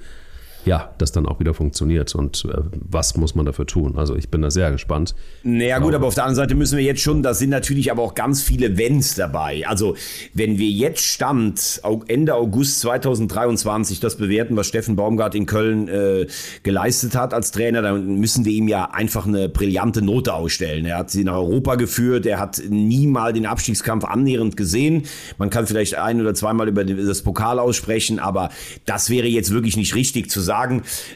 ja, das dann auch wieder funktioniert und äh, was muss man dafür tun. Also ich bin da sehr gespannt. Naja gut, aber auf der anderen Seite müssen wir jetzt schon, da sind natürlich aber auch ganz viele Wenns dabei. Also wenn wir jetzt Stand Ende August 2023 das bewerten, was Steffen Baumgart in Köln äh, geleistet hat als Trainer, dann müssen wir ihm ja einfach eine brillante Note ausstellen. Er hat sie nach Europa geführt, er hat nie mal den Abstiegskampf annähernd gesehen. Man kann vielleicht ein oder zweimal über das Pokal aussprechen, aber das wäre jetzt wirklich nicht richtig zu sagen.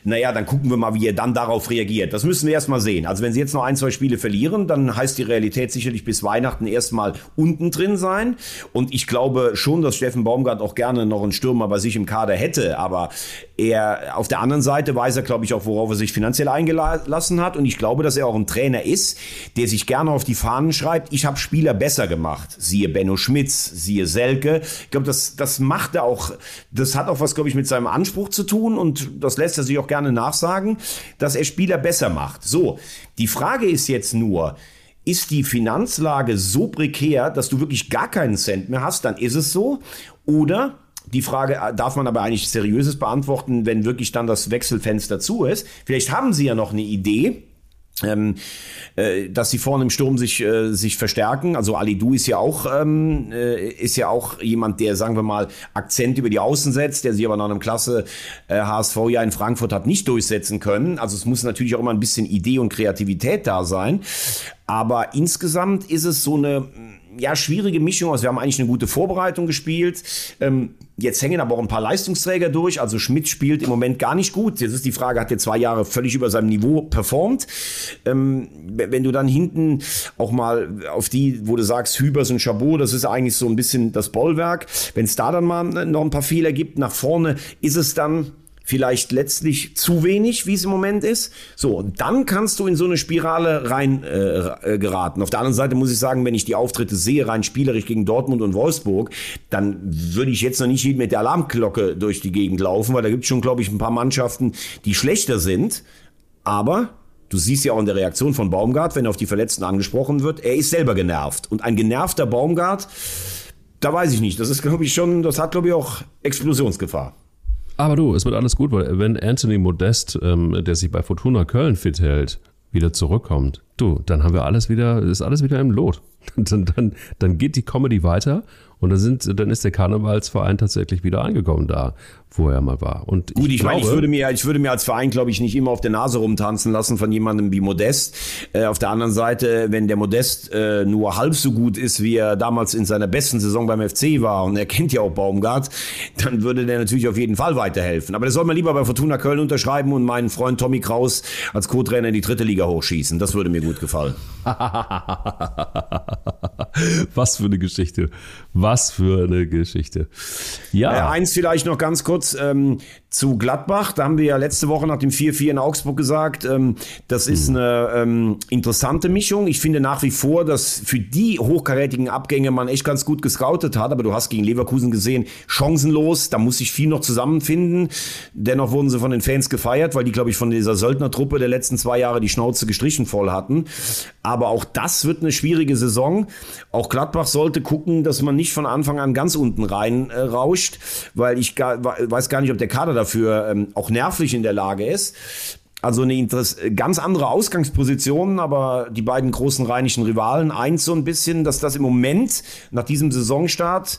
Naja, dann gucken wir mal, wie er dann darauf reagiert. Das müssen wir erst mal sehen. Also wenn sie jetzt noch ein, zwei Spiele verlieren, dann heißt die Realität sicherlich bis Weihnachten erstmal unten drin sein. Und ich glaube schon, dass Steffen Baumgart auch gerne noch einen Stürmer bei sich im Kader hätte. Aber er, auf der anderen Seite weiß er, glaube ich, auch, worauf er sich finanziell eingelassen hat. Und ich glaube, dass er auch ein Trainer ist, der sich gerne auf die Fahnen schreibt, ich habe Spieler besser gemacht. Siehe Benno Schmitz, siehe Selke. Ich glaube, das, das macht er auch, das hat auch was, glaube ich, mit seinem Anspruch zu tun und das lässt er sich auch gerne nachsagen, dass er Spieler besser macht. So, die Frage ist jetzt nur, ist die Finanzlage so prekär, dass du wirklich gar keinen Cent mehr hast, dann ist es so. Oder die Frage darf man aber eigentlich seriöses beantworten, wenn wirklich dann das Wechselfenster zu ist. Vielleicht haben Sie ja noch eine Idee ähm, äh, dass sie vorne im Sturm sich äh, sich verstärken. Also Ali Du ist ja auch ähm, äh, ist ja auch jemand, der sagen wir mal Akzent über die Außen setzt, der sich aber nach einem klasse äh, HSV ja in Frankfurt hat nicht durchsetzen können. Also es muss natürlich auch immer ein bisschen Idee und Kreativität da sein. Aber insgesamt ist es so eine ja, schwierige Mischung. Also wir haben eigentlich eine gute Vorbereitung gespielt. Ähm, jetzt hängen aber auch ein paar Leistungsträger durch. Also Schmidt spielt im Moment gar nicht gut. Jetzt ist die Frage, hat er zwei Jahre völlig über seinem Niveau performt? Ähm, wenn du dann hinten auch mal auf die, wo du sagst, Hübers und Chabot, das ist eigentlich so ein bisschen das Bollwerk. Wenn es da dann mal noch ein paar Fehler gibt nach vorne, ist es dann vielleicht letztlich zu wenig, wie es im Moment ist. So, und dann kannst du in so eine Spirale rein äh, äh, geraten. Auf der anderen Seite muss ich sagen, wenn ich die Auftritte sehe, rein spielerisch gegen Dortmund und Wolfsburg, dann würde ich jetzt noch nicht mit der Alarmglocke durch die Gegend laufen, weil da gibt es schon, glaube ich, ein paar Mannschaften, die schlechter sind. Aber Du siehst ja auch in der Reaktion von Baumgart, wenn auf die Verletzten angesprochen wird, er ist selber genervt. Und ein genervter Baumgart, da weiß ich nicht. Das ist, glaube ich, schon, das hat, glaube ich, auch Explosionsgefahr. Aber du, es wird alles gut, weil wenn Anthony Modest, ähm, der sich bei Fortuna Köln fit hält, wieder zurückkommt, du, dann haben wir alles wieder, ist alles wieder im Lot. Dann, dann, dann geht die Comedy weiter und dann, sind, dann ist der Karnevalsverein tatsächlich wieder angekommen da wo er mal war. Und Gut, ich, ich meine, ich würde mir, ich würde mir als Verein, glaube ich, nicht immer auf der Nase rumtanzen lassen von jemandem wie Modest. Äh, auf der anderen Seite, wenn der Modest äh, nur halb so gut ist, wie er damals in seiner besten Saison beim FC war, und er kennt ja auch Baumgart, dann würde der natürlich auf jeden Fall weiterhelfen. Aber der soll mal lieber bei Fortuna Köln unterschreiben und meinen Freund Tommy Kraus als Co-Trainer in die dritte Liga hochschießen. Das würde mir gut gefallen. Was für eine Geschichte. Was für eine Geschichte. Ja. Äh, eins vielleicht noch ganz kurz ähm, zu Gladbach. Da haben wir ja letzte Woche nach dem 4-4 in Augsburg gesagt, ähm, das ist mhm. eine ähm, interessante Mischung. Ich finde nach wie vor, dass für die hochkarätigen Abgänge man echt ganz gut gescoutet hat. Aber du hast gegen Leverkusen gesehen, chancenlos. Da muss sich viel noch zusammenfinden. Dennoch wurden sie von den Fans gefeiert, weil die, glaube ich, von dieser Söldnertruppe der letzten zwei Jahre die Schnauze gestrichen voll hatten. Aber auch das wird eine schwierige Saison. Auch Gladbach sollte gucken, dass man nicht von Anfang an ganz unten rein äh, rauscht, weil ich gar, weiß gar nicht, ob der Kader dafür ähm, auch nervlich in der Lage ist. Also eine ganz andere Ausgangsposition, aber die beiden großen rheinischen Rivalen eint so ein bisschen, dass das im Moment nach diesem Saisonstart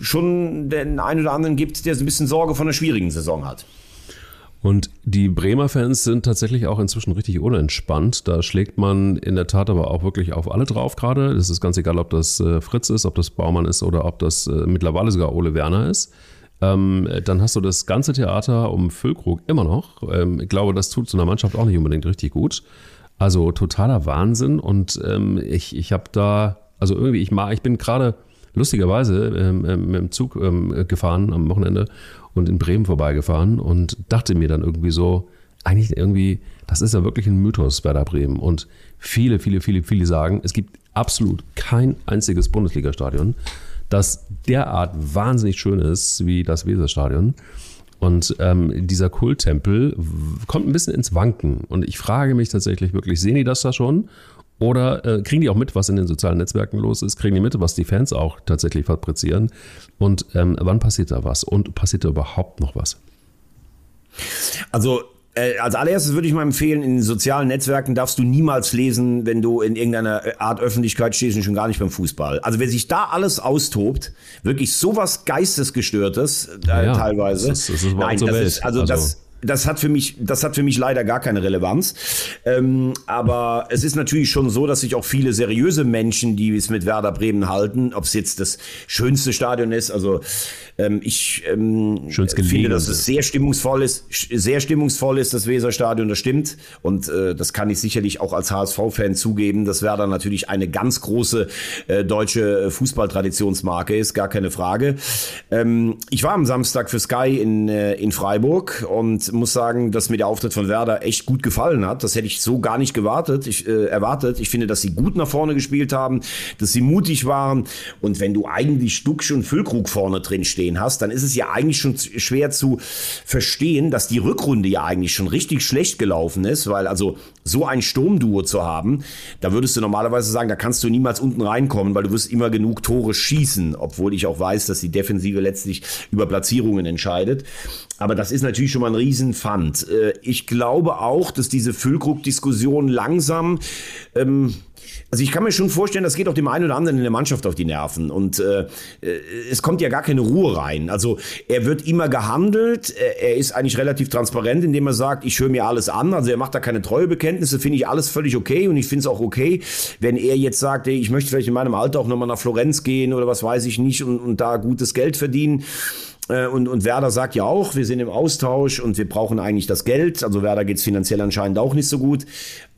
schon den einen oder anderen gibt, der so ein bisschen Sorge von einer schwierigen Saison hat. Und die Bremer Fans sind tatsächlich auch inzwischen richtig unentspannt. Da schlägt man in der Tat aber auch wirklich auf alle drauf gerade. Es ist ganz egal, ob das äh, Fritz ist, ob das Baumann ist oder ob das äh, mittlerweile sogar Ole Werner ist. Ähm, dann hast du das ganze Theater um Füllkrug immer noch. Ähm, ich glaube, das tut so einer Mannschaft auch nicht unbedingt richtig gut. Also totaler Wahnsinn. Und ähm, ich, ich habe da, also irgendwie, ich, mag, ich bin gerade lustigerweise ähm, ähm, mit dem Zug ähm, gefahren am Wochenende und in Bremen vorbeigefahren und dachte mir dann irgendwie so, eigentlich irgendwie, das ist ja wirklich ein Mythos Werder Bremen. Und viele, viele, viele, viele sagen, es gibt absolut kein einziges Bundesligastadion, das derart wahnsinnig schön ist wie das Weserstadion. Und ähm, dieser Kulttempel kommt ein bisschen ins Wanken. Und ich frage mich tatsächlich wirklich, sehen die das da schon? Oder äh, kriegen die auch mit, was in den sozialen Netzwerken los ist? Kriegen die mit, was die Fans auch tatsächlich fabrizieren? Und ähm, wann passiert da was? Und passiert da überhaupt noch was? Also äh, als allererstes würde ich mal empfehlen, in den sozialen Netzwerken darfst du niemals lesen, wenn du in irgendeiner Art Öffentlichkeit stehst und schon gar nicht beim Fußball. Also wer sich da alles austobt, wirklich sowas Geistesgestörtes äh, ja, teilweise. Das ist, das ist Nein, das ist, also, also das das hat für mich, das hat für mich leider gar keine Relevanz. Ähm, aber es ist natürlich schon so, dass sich auch viele seriöse Menschen, die es mit Werder Bremen halten, ob es jetzt das schönste Stadion ist, also ähm, ich ähm, finde, dass es sehr stimmungsvoll ist, sehr stimmungsvoll ist, das Weserstadion, das stimmt. Und äh, das kann ich sicherlich auch als HSV-Fan zugeben, dass Werder natürlich eine ganz große äh, deutsche Fußballtraditionsmarke ist, gar keine Frage. Ähm, ich war am Samstag für Sky in, äh, in Freiburg und muss sagen, dass mir der Auftritt von Werder echt gut gefallen hat. Das hätte ich so gar nicht gewartet, ich, äh, erwartet. Ich finde, dass sie gut nach vorne gespielt haben, dass sie mutig waren. Und wenn du eigentlich Stucksch und Füllkrug vorne drin stehen hast, dann ist es ja eigentlich schon schwer zu verstehen, dass die Rückrunde ja eigentlich schon richtig schlecht gelaufen ist, weil also so ein Sturmduo zu haben, da würdest du normalerweise sagen, da kannst du niemals unten reinkommen, weil du wirst immer genug Tore schießen, obwohl ich auch weiß, dass die Defensive letztlich über Platzierungen entscheidet. Aber das ist natürlich schon mal ein Riesenpfand. Äh, ich glaube auch, dass diese Füllkrug-Diskussion langsam ähm, also ich kann mir schon vorstellen, das geht auch dem einen oder anderen in der Mannschaft auf die Nerven. Und äh, äh, es kommt ja gar keine Ruhe rein. Also er wird immer gehandelt. Er ist eigentlich relativ transparent, indem er sagt, ich höre mir alles an. Also er macht da keine Treuebekenntnisse, finde ich alles völlig okay. Und ich finde es auch okay, wenn er jetzt sagt, ey, ich möchte vielleicht in meinem Alter auch nochmal nach Florenz gehen oder was weiß ich nicht und, und da gutes Geld verdienen. Äh, und, und Werder sagt ja auch, wir sind im Austausch und wir brauchen eigentlich das Geld. Also Werder geht es finanziell anscheinend auch nicht so gut.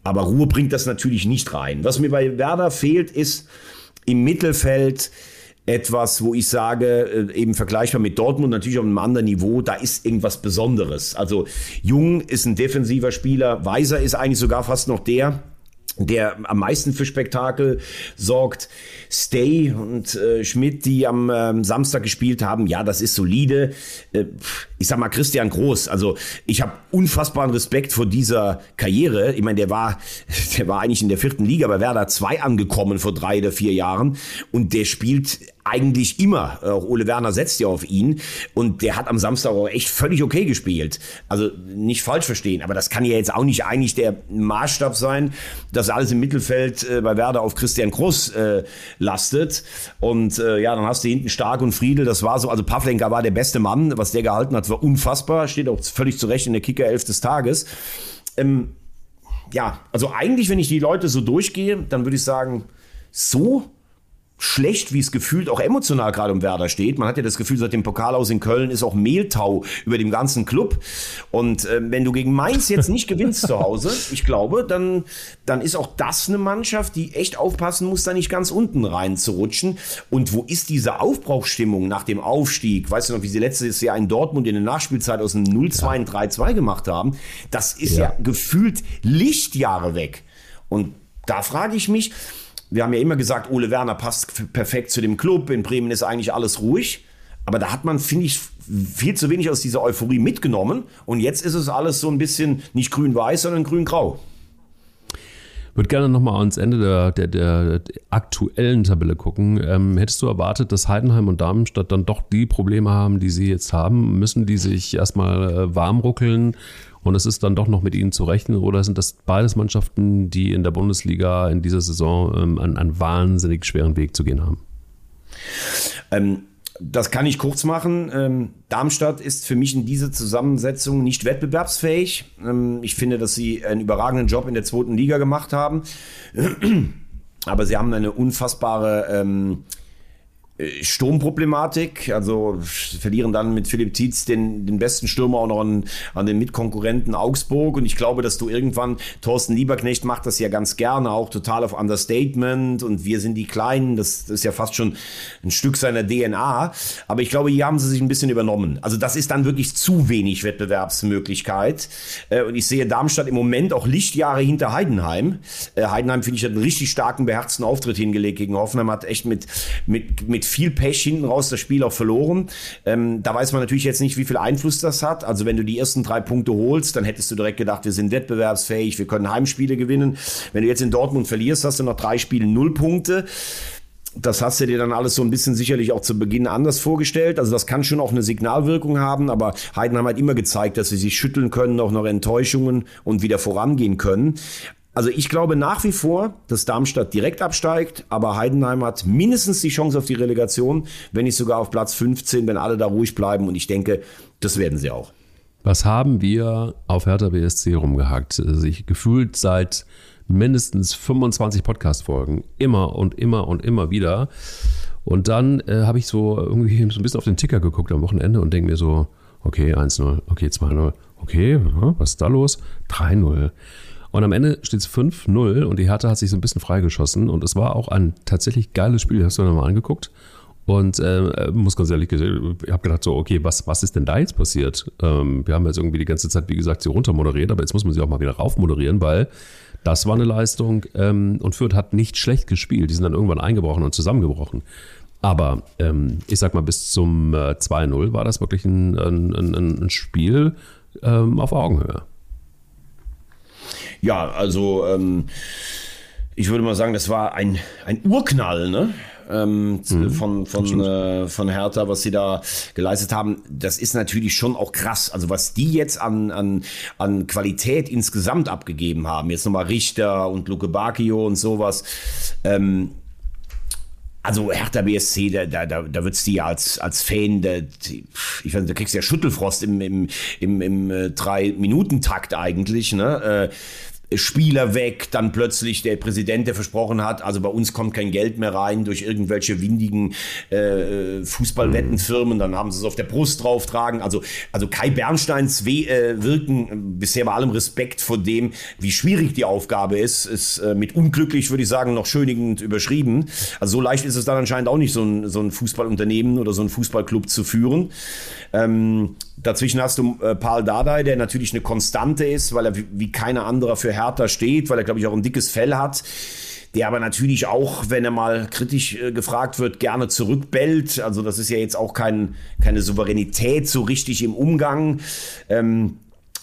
Aber Ruhe bringt das natürlich nicht rein. Was mir bei Werder fehlt, ist im Mittelfeld etwas, wo ich sage, äh, eben vergleichbar mit Dortmund, natürlich auf einem anderen Niveau, da ist irgendwas Besonderes. Also Jung ist ein defensiver Spieler, Weiser ist eigentlich sogar fast noch der, der am meisten für Spektakel sorgt. Stay und äh, Schmidt, die am ähm, Samstag gespielt haben, ja, das ist solide. Äh, ich sag mal Christian Groß, also ich habe unfassbaren Respekt vor dieser Karriere. Ich meine, der war, der war eigentlich in der vierten Liga bei Werder 2 angekommen vor drei oder vier Jahren und der spielt eigentlich immer. Auch Ole Werner setzt ja auf ihn und der hat am Samstag auch echt völlig okay gespielt. Also nicht falsch verstehen, aber das kann ja jetzt auch nicht eigentlich der Maßstab sein, dass alles im Mittelfeld äh, bei Werder auf Christian Groß äh, lastet. Und äh, ja, dann hast du hinten Stark und Friedel, das war so, also Pavlenka war der beste Mann, was der gehalten hat, war unfassbar, steht auch völlig zurecht in der Kicker 11 des Tages. Ähm, ja, also eigentlich, wenn ich die Leute so durchgehe, dann würde ich sagen, so schlecht, wie es gefühlt auch emotional gerade um Werder steht. Man hat ja das Gefühl, seit dem Pokal aus in Köln ist auch Mehltau über dem ganzen Club. Und äh, wenn du gegen Mainz jetzt nicht gewinnst zu Hause, ich glaube, dann, dann ist auch das eine Mannschaft, die echt aufpassen muss, da nicht ganz unten rein zu rutschen. Und wo ist diese Aufbruchstimmung nach dem Aufstieg? Weißt du noch, wie sie letztes Jahr in Dortmund in der Nachspielzeit aus einem 0-2 ja. ein 3-2 gemacht haben? Das ist ja, ja gefühlt Lichtjahre weg. Und da frage ich mich, wir haben ja immer gesagt, Ole Werner passt perfekt zu dem Club. In Bremen ist eigentlich alles ruhig. Aber da hat man, finde ich, viel zu wenig aus dieser Euphorie mitgenommen. Und jetzt ist es alles so ein bisschen nicht grün-weiß, sondern grün-grau. Ich würde gerne nochmal ans Ende der, der, der, aktuellen Tabelle gucken. Ähm, hättest du erwartet, dass Heidenheim und Darmstadt dann doch die Probleme haben, die sie jetzt haben? Müssen die sich erstmal äh, warm ruckeln und es ist dann doch noch mit ihnen zu rechnen oder sind das beides Mannschaften, die in der Bundesliga in dieser Saison ähm, einen, einen wahnsinnig schweren Weg zu gehen haben? Ähm, das kann ich kurz machen. Ähm, Darmstadt ist für mich in dieser Zusammensetzung nicht wettbewerbsfähig. Ähm, ich finde, dass sie einen überragenden Job in der zweiten Liga gemacht haben. Aber sie haben eine unfassbare ähm, äh, Sturmproblematik, also verlieren dann mit Philipp Tietz den, den besten Stürmer auch noch an, an den Mitkonkurrenten Augsburg. Und ich glaube, dass du irgendwann, Thorsten Lieberknecht macht das ja ganz gerne, auch total auf Understatement. Und wir sind die Kleinen, das, das ist ja fast schon ein Stück seiner DNA, aber ich glaube, hier haben sie sich ein bisschen übernommen. Also das ist dann wirklich zu wenig Wettbewerbsmöglichkeit. Äh, und ich sehe Darmstadt im Moment auch Lichtjahre hinter Heidenheim. Äh, Heidenheim, finde ich, hat einen richtig starken, beherzten Auftritt hingelegt gegen Hoffenheim, hat echt mit, mit, mit viel Pech hinten raus das Spiel auch verloren. Ähm, da weiß man natürlich jetzt nicht, wie viel Einfluss das hat. Also wenn du die ersten drei Punkte holst, dann hättest du direkt gedacht, wir sind wettbewerbsfähig, wir können Heimspiele gewinnen. Wenn du jetzt in Dortmund verlierst, hast du noch drei Spiele null Punkte Das hast du dir dann alles so ein bisschen sicherlich auch zu Beginn anders vorgestellt. Also das kann schon auch eine Signalwirkung haben, aber Heidenheim hat immer gezeigt, dass sie sich schütteln können, auch noch Enttäuschungen und wieder vorangehen können. Also ich glaube nach wie vor, dass Darmstadt direkt absteigt, aber Heidenheim hat mindestens die Chance auf die Relegation, wenn nicht sogar auf Platz 15, wenn alle da ruhig bleiben. Und ich denke, das werden sie auch. Was haben wir auf Hertha BSC rumgehackt? Sich gefühlt seit mindestens 25 Podcast-Folgen. Immer und immer und immer wieder. Und dann äh, habe ich so irgendwie so ein bisschen auf den Ticker geguckt am Wochenende und denke mir so, okay, 1-0, okay, 2-0, okay, was ist da los? 3-0. Und am Ende steht es 5-0 und die Hertha hat sich so ein bisschen freigeschossen. Und es war auch ein tatsächlich geiles Spiel. Hast du nochmal angeguckt? Und äh, muss ganz ehrlich gesagt, ich habe gedacht so, okay, was, was ist denn da jetzt passiert? Ähm, wir haben jetzt irgendwie die ganze Zeit, wie gesagt, sie runter moderiert, aber jetzt muss man sie auch mal wieder rauf moderieren, weil das war eine Leistung ähm, und Fürth hat nicht schlecht gespielt. Die sind dann irgendwann eingebrochen und zusammengebrochen. Aber ähm, ich sag mal, bis zum äh, 2-0 war das wirklich ein, ein, ein, ein Spiel ähm, auf Augenhöhe. Ja, also ähm, ich würde mal sagen, das war ein, ein Urknall, ne? Ähm, mhm, von, von, äh, von Hertha, was sie da geleistet haben, das ist natürlich schon auch krass. Also was die jetzt an, an, an Qualität insgesamt abgegeben haben, jetzt nochmal Richter und Luke Bacchio und sowas, ähm, also Hertha BSC, da, da, da, da wird's dir als, als Fan, da, ich weiß, da kriegst du ja Schüttelfrost im, im, im, im äh, Drei-Minuten-Takt eigentlich, ne? Äh, Spieler weg, dann plötzlich der Präsident, der versprochen hat, also bei uns kommt kein Geld mehr rein durch irgendwelche windigen äh, Fußballwettenfirmen, dann haben sie es auf der Brust drauftragen. Also, also Kai Bernsteins We äh, Wirken, bisher bei allem Respekt vor dem, wie schwierig die Aufgabe ist, ist äh, mit unglücklich, würde ich sagen, noch schönigend überschrieben. Also so leicht ist es dann anscheinend auch nicht, so ein, so ein Fußballunternehmen oder so ein Fußballclub zu führen. Ähm, dazwischen hast du äh, Paul Dardai, der natürlich eine Konstante ist, weil er wie, wie keiner anderer für Hertha steht, weil er, glaube ich, auch ein dickes Fell hat der aber natürlich auch, wenn er mal kritisch äh, gefragt wird, gerne zurückbellt. Also das ist ja jetzt auch kein, keine Souveränität so richtig im Umgang. Ähm,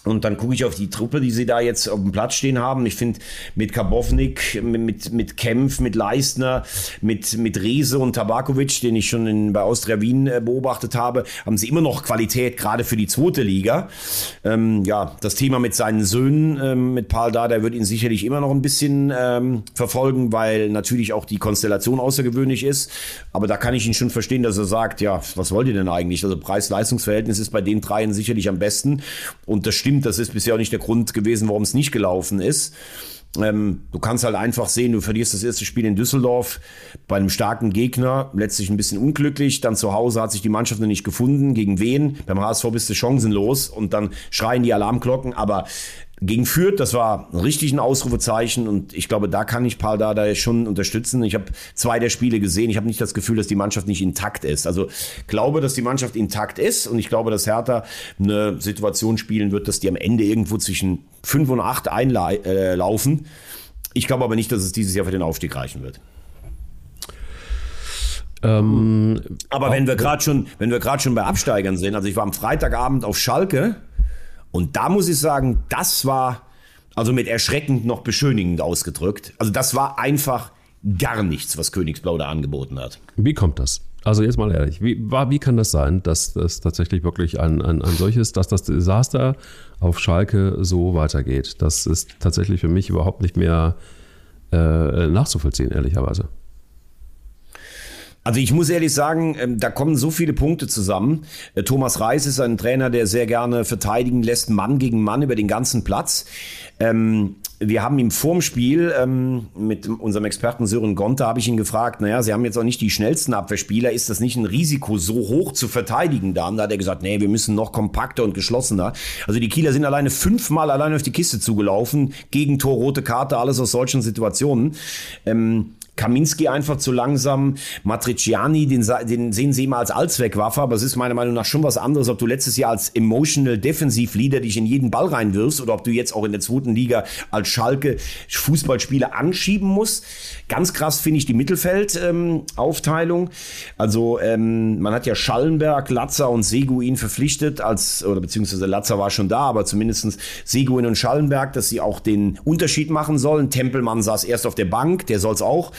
und dann gucke ich auf die Truppe, die sie da jetzt auf dem Platz stehen haben. Ich finde, mit Karbovnik, mit, mit Kempf, mit Leistner, mit, mit Rese und Tabakovic, den ich schon in, bei Austria Wien äh, beobachtet habe, haben sie immer noch Qualität, gerade für die zweite Liga. Ähm, ja, das Thema mit seinen Söhnen, ähm, mit Paul da, der wird ihn sicherlich immer noch ein bisschen ähm, verfolgen, weil natürlich auch die Konstellation außergewöhnlich ist. Aber da kann ich ihn schon verstehen, dass er sagt, ja, was wollt ihr denn eigentlich? Also Preis-Leistungs-Verhältnis ist bei den dreien sicherlich am besten. Und das stimmt stimmt, das ist bisher auch nicht der Grund gewesen, warum es nicht gelaufen ist. Ähm, du kannst halt einfach sehen, du verlierst das erste Spiel in Düsseldorf bei einem starken Gegner, letztlich ein bisschen unglücklich. Dann zu Hause hat sich die Mannschaft noch nicht gefunden. Gegen wen? Beim HSV bist du chancenlos und dann schreien die Alarmglocken. Aber gegen Fürth, das war richtig ein Ausrufezeichen und ich glaube, da kann ich Paul Dada schon unterstützen. Ich habe zwei der Spiele gesehen. Ich habe nicht das Gefühl, dass die Mannschaft nicht intakt ist. Also glaube, dass die Mannschaft intakt ist und ich glaube, dass Hertha eine Situation spielen wird, dass die am Ende irgendwo zwischen fünf und acht einlaufen. Äh, ich glaube aber nicht, dass es dieses Jahr für den Aufstieg reichen wird. Ähm, aber wenn wir gerade schon, wenn wir gerade schon bei Absteigern sind, also ich war am Freitagabend auf Schalke und da muss ich sagen, das war also mit erschreckend noch beschönigend ausgedrückt. Also das war einfach gar nichts, was Königsblau da angeboten hat. Wie kommt das? Also jetzt mal ehrlich, wie, wie kann das sein, dass das tatsächlich wirklich ein, ein, ein solches, dass das Desaster auf Schalke so weitergeht? Das ist tatsächlich für mich überhaupt nicht mehr äh, nachzuvollziehen, ehrlicherweise. Also ich muss ehrlich sagen, ähm, da kommen so viele Punkte zusammen. Äh, Thomas Reis ist ein Trainer, der sehr gerne verteidigen lässt, Mann gegen Mann über den ganzen Platz. Ähm, wir haben ihm vorm Spiel ähm, mit unserem Experten Sören Gonte habe ich ihn gefragt, naja, Sie haben jetzt auch nicht die schnellsten Abwehrspieler, ist das nicht ein Risiko, so hoch zu verteidigen da? Und da hat er gesagt, nee, wir müssen noch kompakter und geschlossener. Also die Kieler sind alleine fünfmal allein auf die Kiste zugelaufen, Gegentor, rote Karte, alles aus solchen Situationen. Ähm, Kaminski einfach zu langsam. Matriciani, den, den sehen sie immer als Allzweckwaffe, aber es ist meiner Meinung nach schon was anderes, ob du letztes Jahr als Emotional Defensive Leader dich in jeden Ball reinwirfst oder ob du jetzt auch in der zweiten Liga als Schalke Fußballspieler anschieben musst. Ganz krass finde ich die Mittelfeldaufteilung. Ähm, also ähm, man hat ja Schallenberg, Latzer und Seguin verpflichtet, als oder beziehungsweise Latzer war schon da, aber zumindestens Seguin und Schallenberg, dass sie auch den Unterschied machen sollen. Tempelmann saß erst auf der Bank, der soll es auch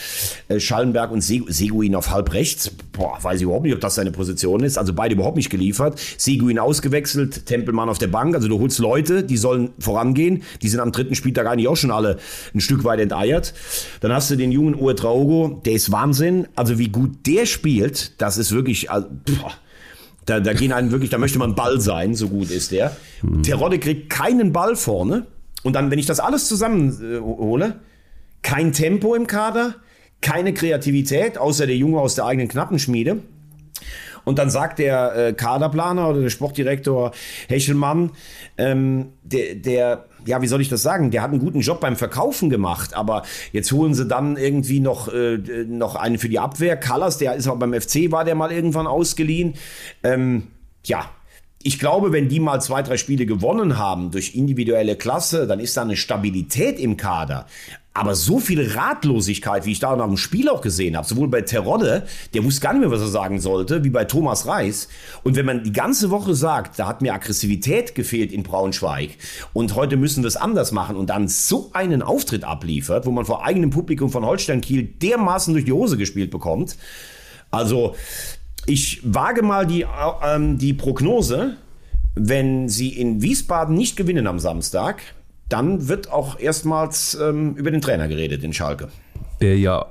Schallenberg und Seguin auf halb rechts. Boah, weiß ich überhaupt nicht, ob das seine Position ist. Also beide überhaupt nicht geliefert. Seguin ausgewechselt, Tempelmann auf der Bank. Also du holst Leute, die sollen vorangehen. Die sind am dritten Spieltag eigentlich auch schon alle ein Stück weit enteiert. Dann hast du den jungen Uwe Traogo, der ist Wahnsinn. Also wie gut der spielt, das ist wirklich, also, da, da gehen einen wirklich, da möchte man Ball sein, so gut ist der. Mhm. Terodde kriegt keinen Ball vorne. Und dann, wenn ich das alles zusammenhole, äh, kein Tempo im Kader, keine Kreativität, außer der Junge aus der eigenen Knappenschmiede. Und dann sagt der äh, Kaderplaner oder der Sportdirektor Hechelmann, ähm, der, der, ja, wie soll ich das sagen, der hat einen guten Job beim Verkaufen gemacht, aber jetzt holen sie dann irgendwie noch, äh, noch einen für die Abwehr. Callas, der ist auch beim FC, war der mal irgendwann ausgeliehen. Ähm, ja, ich glaube, wenn die mal zwei, drei Spiele gewonnen haben durch individuelle Klasse, dann ist da eine Stabilität im Kader. Aber so viel Ratlosigkeit, wie ich da nach dem Spiel auch gesehen habe, sowohl bei Terodde, der wusste gar nicht mehr, was er sagen sollte, wie bei Thomas Reis. Und wenn man die ganze Woche sagt, da hat mir Aggressivität gefehlt in Braunschweig und heute müssen wir es anders machen und dann so einen Auftritt abliefert, wo man vor eigenem Publikum von Holstein Kiel dermaßen durch die Hose gespielt bekommt. Also, ich wage mal die, äh, die Prognose, wenn sie in Wiesbaden nicht gewinnen am Samstag, dann wird auch erstmals ähm, über den Trainer geredet in Schalke. Der ja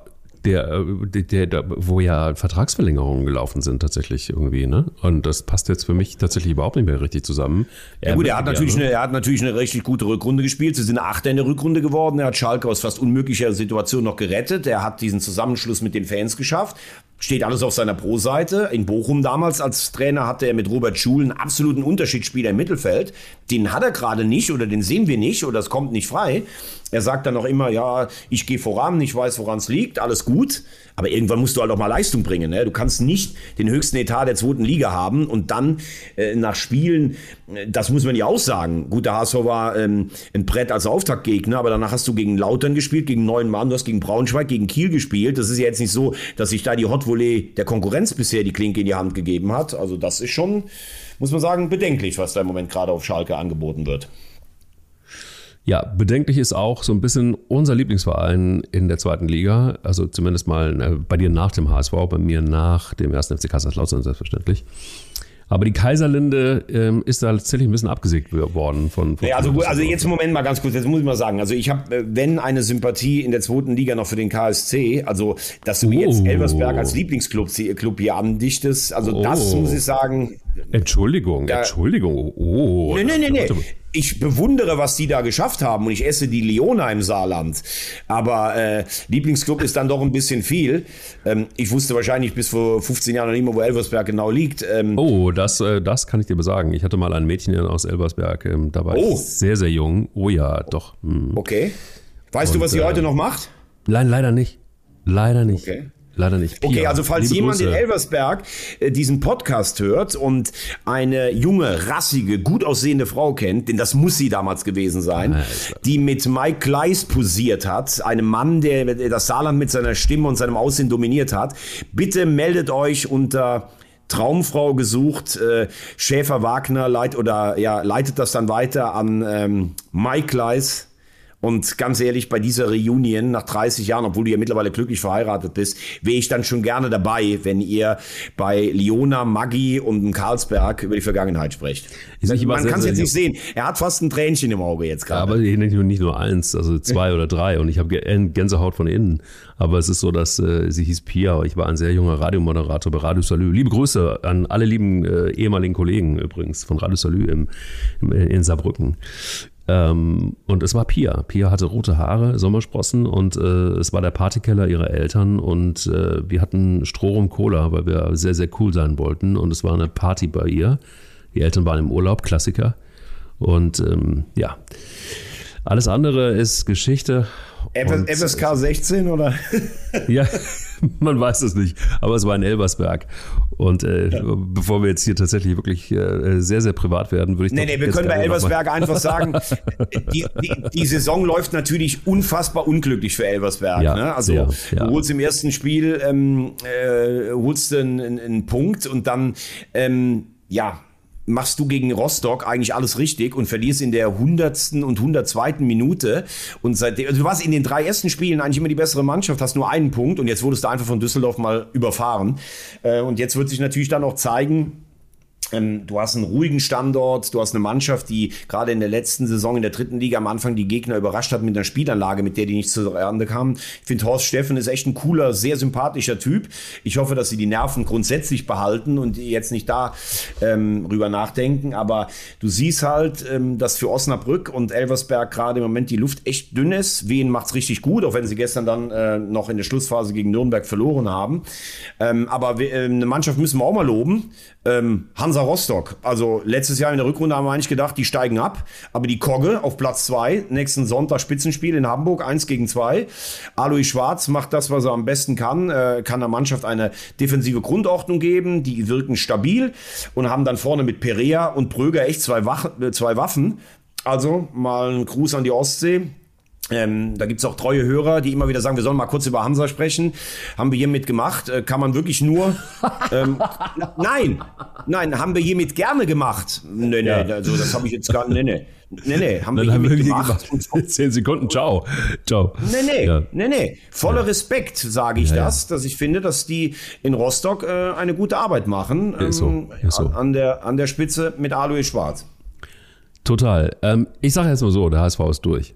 der, äh, der, der, wo ja Vertragsverlängerungen gelaufen sind tatsächlich irgendwie, ne? Und das passt jetzt für mich tatsächlich überhaupt nicht mehr richtig zusammen. Ja gut, er hat, natürlich eine, er hat natürlich eine richtig gute Rückrunde gespielt. Sie sind Achter in der Rückrunde geworden. Er hat Schalke aus fast unmöglicher Situation noch gerettet. Er hat diesen Zusammenschluss mit den Fans geschafft. Steht alles auf seiner Pro-Seite. In Bochum damals als Trainer hatte er mit Robert Schul einen absoluten Unterschiedsspieler im Mittelfeld. Den hat er gerade nicht oder den sehen wir nicht oder es kommt nicht frei. Er sagt dann auch immer, ja, ich gehe voran, ich weiß, woran es liegt, alles gut. Aber irgendwann musst du halt auch mal Leistung bringen. Ne? Du kannst nicht den höchsten Etat der zweiten Liga haben und dann äh, nach Spielen, äh, das muss man ja auch sagen. Gut, der HSV war ähm, ein Brett als Auftaktgegner, aber danach hast du gegen Lautern gespielt, gegen Neuen Mann, du hast gegen Braunschweig, gegen Kiel gespielt. Das ist ja jetzt nicht so, dass sich da die Hot Volley der Konkurrenz bisher die Klinke in die Hand gegeben hat. Also das ist schon, muss man sagen, bedenklich, was da im Moment gerade auf Schalke angeboten wird. Ja, bedenklich ist auch so ein bisschen unser Lieblingsverein in der zweiten Liga. Also zumindest mal äh, bei dir nach dem HSV, bei mir nach dem ersten FC Kaiserslautern selbstverständlich. Aber die Kaiserlinde ähm, ist da tatsächlich ein bisschen abgesägt worden von. von ja, also, also jetzt im Moment mal ganz kurz, jetzt muss ich mal sagen. Also ich habe, äh, wenn eine Sympathie in der zweiten Liga noch für den KSC, also dass du oh. jetzt Elversberg als Lieblingsclub Club hier andichtest, also oh. das muss ich sagen. Entschuldigung, ja, Entschuldigung. Oh, nee, nee, nee, nee ich bewundere, was die da geschafft haben und ich esse die Leona im Saarland. Aber äh, Lieblingsclub ist dann doch ein bisschen viel. Ähm, ich wusste wahrscheinlich bis vor 15 Jahren noch nicht mehr, wo Elversberg genau liegt. Ähm, oh, das, äh, das kann ich dir besagen. Ich hatte mal ein Mädchen aus Elversberg, ähm, da war oh. ich sehr, sehr jung. Oh ja, doch. Hm. Okay. Weißt und, du, was sie äh, heute noch macht? Nein, leider nicht. Leider nicht. Okay. Leider nicht. Pia. Okay, also falls jemand Grüße. in Elversberg äh, diesen Podcast hört und eine junge, rassige, gut aussehende Frau kennt, denn das muss sie damals gewesen sein, Alter. die mit Mike Kleiss posiert hat, einem Mann, der das Saarland mit seiner Stimme und seinem Aussehen dominiert hat, bitte meldet euch unter Traumfrau gesucht, äh, Schäfer Wagner leit oder ja leitet das dann weiter an ähm, Mike Kleiss und ganz ehrlich, bei dieser Reunion nach 30 Jahren, obwohl du ja mittlerweile glücklich verheiratet bist, wäre ich dann schon gerne dabei, wenn ihr bei Leona, Maggi und Karlsberg über die Vergangenheit sprecht. Man kann es jetzt nicht sehen. Er hat fast ein Tränchen im Auge jetzt gerade. Aber nicht nur eins, also zwei oder drei. Und ich habe Gänsehaut von innen. Aber es ist so, dass äh, sie hieß Pia. Ich war ein sehr junger Radiomoderator bei Radio Salü. Liebe Grüße an alle lieben äh, ehemaligen Kollegen übrigens von Radio Salü im, im, in Saarbrücken. Ähm, und es war Pia. Pia hatte rote Haare, Sommersprossen und äh, es war der Partykeller ihrer Eltern und äh, wir hatten Stroh Cola, weil wir sehr, sehr cool sein wollten und es war eine Party bei ihr. Die Eltern waren im Urlaub, Klassiker. Und ähm, ja, alles andere ist Geschichte. FSK 16 oder? ja, man weiß es nicht. Aber es war in Elbersberg. Und äh, ja. bevor wir jetzt hier tatsächlich wirklich äh, sehr, sehr privat werden, würde ich. Nee, nee, wir können bei Elversberg einfach sagen, die, die, die, Saison läuft natürlich unfassbar unglücklich für Elversberg. Ja, ne? Also ja. du holst im ersten Spiel, ähm, äh, holst einen, einen, Punkt und dann, ähm, ja, machst du gegen Rostock eigentlich alles richtig und verlierst in der hundertsten und hundertzweiten Minute. Und seitdem, also du warst in den drei ersten Spielen eigentlich immer die bessere Mannschaft, hast nur einen Punkt und jetzt wurdest du einfach von Düsseldorf mal überfahren. Äh, und jetzt wird sich natürlich dann auch zeigen, du hast einen ruhigen Standort, du hast eine Mannschaft, die gerade in der letzten Saison in der dritten Liga am Anfang die Gegner überrascht hat mit einer Spielanlage, mit der die nicht zu Rande kamen. Ich finde, Horst Steffen ist echt ein cooler, sehr sympathischer Typ. Ich hoffe, dass sie die Nerven grundsätzlich behalten und jetzt nicht da ähm, rüber nachdenken. Aber du siehst halt, ähm, dass für Osnabrück und Elversberg gerade im Moment die Luft echt dünn ist. Wien macht's richtig gut, auch wenn sie gestern dann äh, noch in der Schlussphase gegen Nürnberg verloren haben. Ähm, aber äh, eine Mannschaft müssen wir auch mal loben. Ähm, Hansa Rostock. Also letztes Jahr in der Rückrunde haben wir eigentlich gedacht, die steigen ab. Aber die Kogge auf Platz zwei nächsten Sonntag Spitzenspiel in Hamburg, eins gegen zwei. Alois Schwarz macht das, was er am besten kann, äh, kann der Mannschaft eine defensive Grundordnung geben. Die wirken stabil und haben dann vorne mit Perea und Pröger echt zwei, Wach äh, zwei Waffen. Also mal ein Gruß an die Ostsee. Ähm, da gibt's auch treue Hörer, die immer wieder sagen, wir sollen mal kurz über Hansa sprechen. Haben wir hiermit gemacht. Äh, kann man wirklich nur. ähm, nein, nein, haben wir hiermit gerne gemacht. Nee, nee, ja. also das habe ich jetzt gar nicht. Nee, nee. Nee, nee, haben Dann wir hiermit gemacht. gemacht. Zehn Sekunden, ciao. Ciao. Nee, nee, ja. nee, nee. Voller ja. Respekt sage ich das, dass ich finde, dass die in Rostock äh, eine gute Arbeit machen. Ähm, ist so. Ist so. An, der, an der Spitze mit Alois Schwarz. Total. Ähm, ich sage jetzt mal so, der HSV ist durch.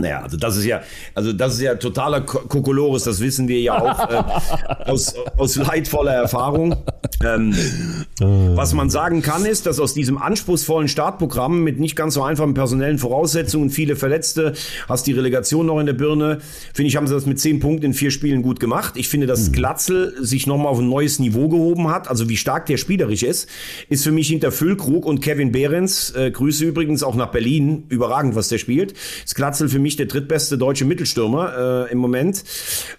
Naja, also das ist ja, also das ist ja totaler Kokolores, das wissen wir ja auch äh, aus, aus leidvoller Erfahrung. Ähm, was man sagen kann, ist, dass aus diesem anspruchsvollen Startprogramm mit nicht ganz so einfachen personellen Voraussetzungen, viele Verletzte, hast die Relegation noch in der Birne, finde ich, haben sie das mit zehn Punkten in vier Spielen gut gemacht. Ich finde, dass mhm. Glatzel sich nochmal auf ein neues Niveau gehoben hat, also wie stark der spielerisch ist, ist für mich hinter Füllkrug und Kevin Behrens, äh, Grüße übrigens auch nach Berlin, überragend, was der spielt, ist Glatzel für mich der drittbeste deutsche Mittelstürmer äh, im Moment.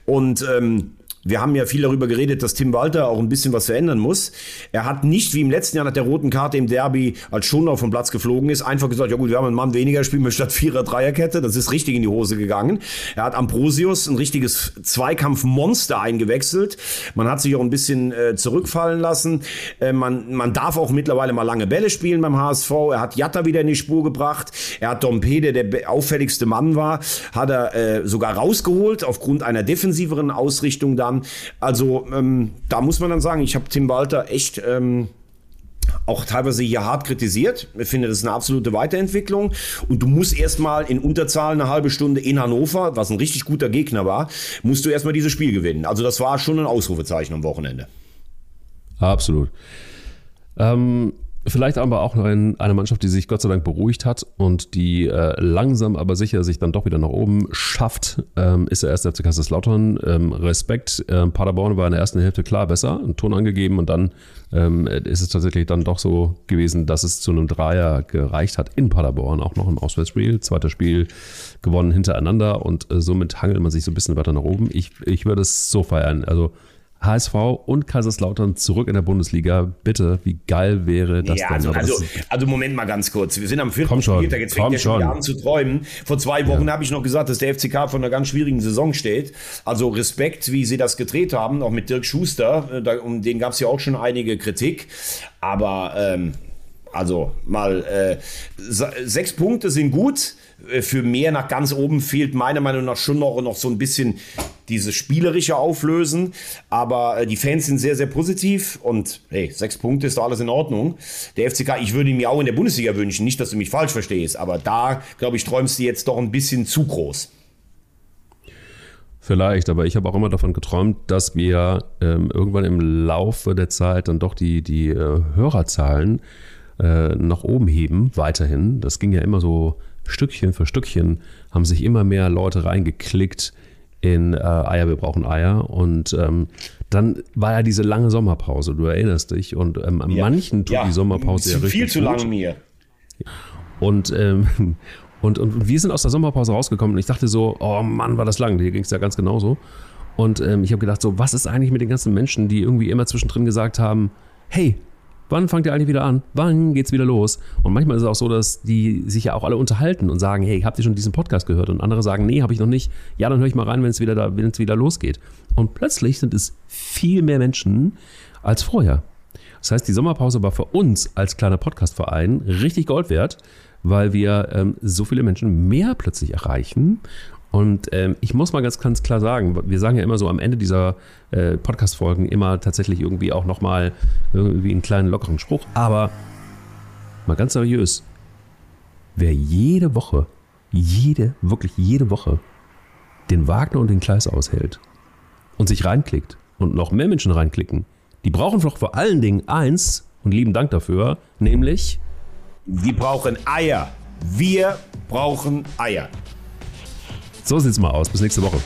Und ähm, wir haben ja viel darüber geredet, dass Tim Walter auch ein bisschen was verändern muss. Er hat nicht wie im letzten Jahr nach der roten Karte im Derby, als Schonau vom Platz geflogen ist, einfach gesagt, ja gut, wir haben einen Mann weniger, spielen wir statt Vierer Dreierkette. Das ist richtig in die Hose gegangen. Er hat Ambrosius ein richtiges Zweikampfmonster eingewechselt. Man hat sich auch ein bisschen äh, zurückfallen lassen. Äh, man, man darf auch mittlerweile mal lange Bälle spielen beim HSV. Er hat Jatta wieder in die Spur gebracht. Er hat Dompe, der der auffälligste Mann war, hat er äh, sogar rausgeholt aufgrund einer defensiveren Ausrichtung da haben. Also ähm, da muss man dann sagen, ich habe Tim Walter echt ähm, auch teilweise hier hart kritisiert. Ich finde, das ist eine absolute Weiterentwicklung. Und du musst erstmal in Unterzahl eine halbe Stunde in Hannover, was ein richtig guter Gegner war, musst du erstmal dieses Spiel gewinnen. Also das war schon ein Ausrufezeichen am Wochenende. Absolut. Ähm, Vielleicht aber auch ein, eine Mannschaft, die sich Gott sei Dank beruhigt hat und die äh, langsam aber sicher sich dann doch wieder nach oben schafft, ähm, ist der erste FC Kaiserslautern. Ähm, Respekt, äh, Paderborn war in der ersten Hälfte klar besser, einen Ton angegeben und dann ähm, ist es tatsächlich dann doch so gewesen, dass es zu einem Dreier gereicht hat in Paderborn, auch noch im Auswärtsspiel. Zweites Spiel gewonnen hintereinander und äh, somit hangelt man sich so ein bisschen weiter nach oben. Ich, ich würde es so feiern. Also HSV und Kaiserslautern zurück in der Bundesliga. Bitte, wie geil wäre das ja, denn? Also, also, also, Moment mal ganz kurz. Wir sind am vierten Spieltag, jetzt fängt schon an zu träumen. Vor zwei Wochen ja. habe ich noch gesagt, dass der FCK vor einer ganz schwierigen Saison steht. Also Respekt, wie sie das gedreht haben, auch mit Dirk Schuster. Äh, um den gab es ja auch schon einige Kritik. Aber ähm, also mal äh, sechs Punkte sind gut. Äh, für mehr nach ganz oben fehlt meiner Meinung nach schon noch, noch so ein bisschen dieses spielerische Auflösen. Aber äh, die Fans sind sehr, sehr positiv und hey, sechs Punkte ist doch alles in Ordnung. Der FCK, ich würde ihn mir auch in der Bundesliga wünschen, nicht, dass du mich falsch verstehst, aber da, glaube ich, träumst du jetzt doch ein bisschen zu groß. Vielleicht, aber ich habe auch immer davon geträumt, dass wir ähm, irgendwann im Laufe der Zeit dann doch die, die äh, Hörerzahlen äh, nach oben heben, weiterhin. Das ging ja immer so Stückchen für Stückchen, haben sich immer mehr Leute reingeklickt in äh, Eier, wir brauchen Eier. Und ähm, dann war ja diese lange Sommerpause, du erinnerst dich. Und ähm, ja. manchen tut ja. die Sommerpause ja richtig Viel zu gut. lang mir. Und, ähm, und, und wir sind aus der Sommerpause rausgekommen und ich dachte so, oh Mann, war das lang. Hier ging es ja ganz genauso. Und ähm, ich habe gedacht, so, was ist eigentlich mit den ganzen Menschen, die irgendwie immer zwischendrin gesagt haben, hey, Wann fangt ihr eigentlich wieder an? Wann geht's wieder los? Und manchmal ist es auch so, dass die sich ja auch alle unterhalten und sagen, hey, habt ihr schon diesen Podcast gehört? Und andere sagen, nee, habe ich noch nicht. Ja, dann höre ich mal rein, wenn es wieder da, wenn es wieder losgeht. Und plötzlich sind es viel mehr Menschen als vorher. Das heißt, die Sommerpause war für uns als kleiner Podcastverein richtig Gold wert, weil wir ähm, so viele Menschen mehr plötzlich erreichen. Und ähm, ich muss mal ganz, ganz klar sagen, wir sagen ja immer so am Ende dieser äh, Podcast-Folgen immer tatsächlich irgendwie auch nochmal irgendwie einen kleinen lockeren Spruch. Aber mal ganz seriös, wer jede Woche, jede, wirklich jede Woche den Wagner und den Kleis aushält und sich reinklickt und noch mehr Menschen reinklicken, die brauchen doch vor allen Dingen eins und lieben Dank dafür, nämlich Die brauchen Eier. Wir brauchen Eier. So sieht's mal aus. Bis nächste Woche.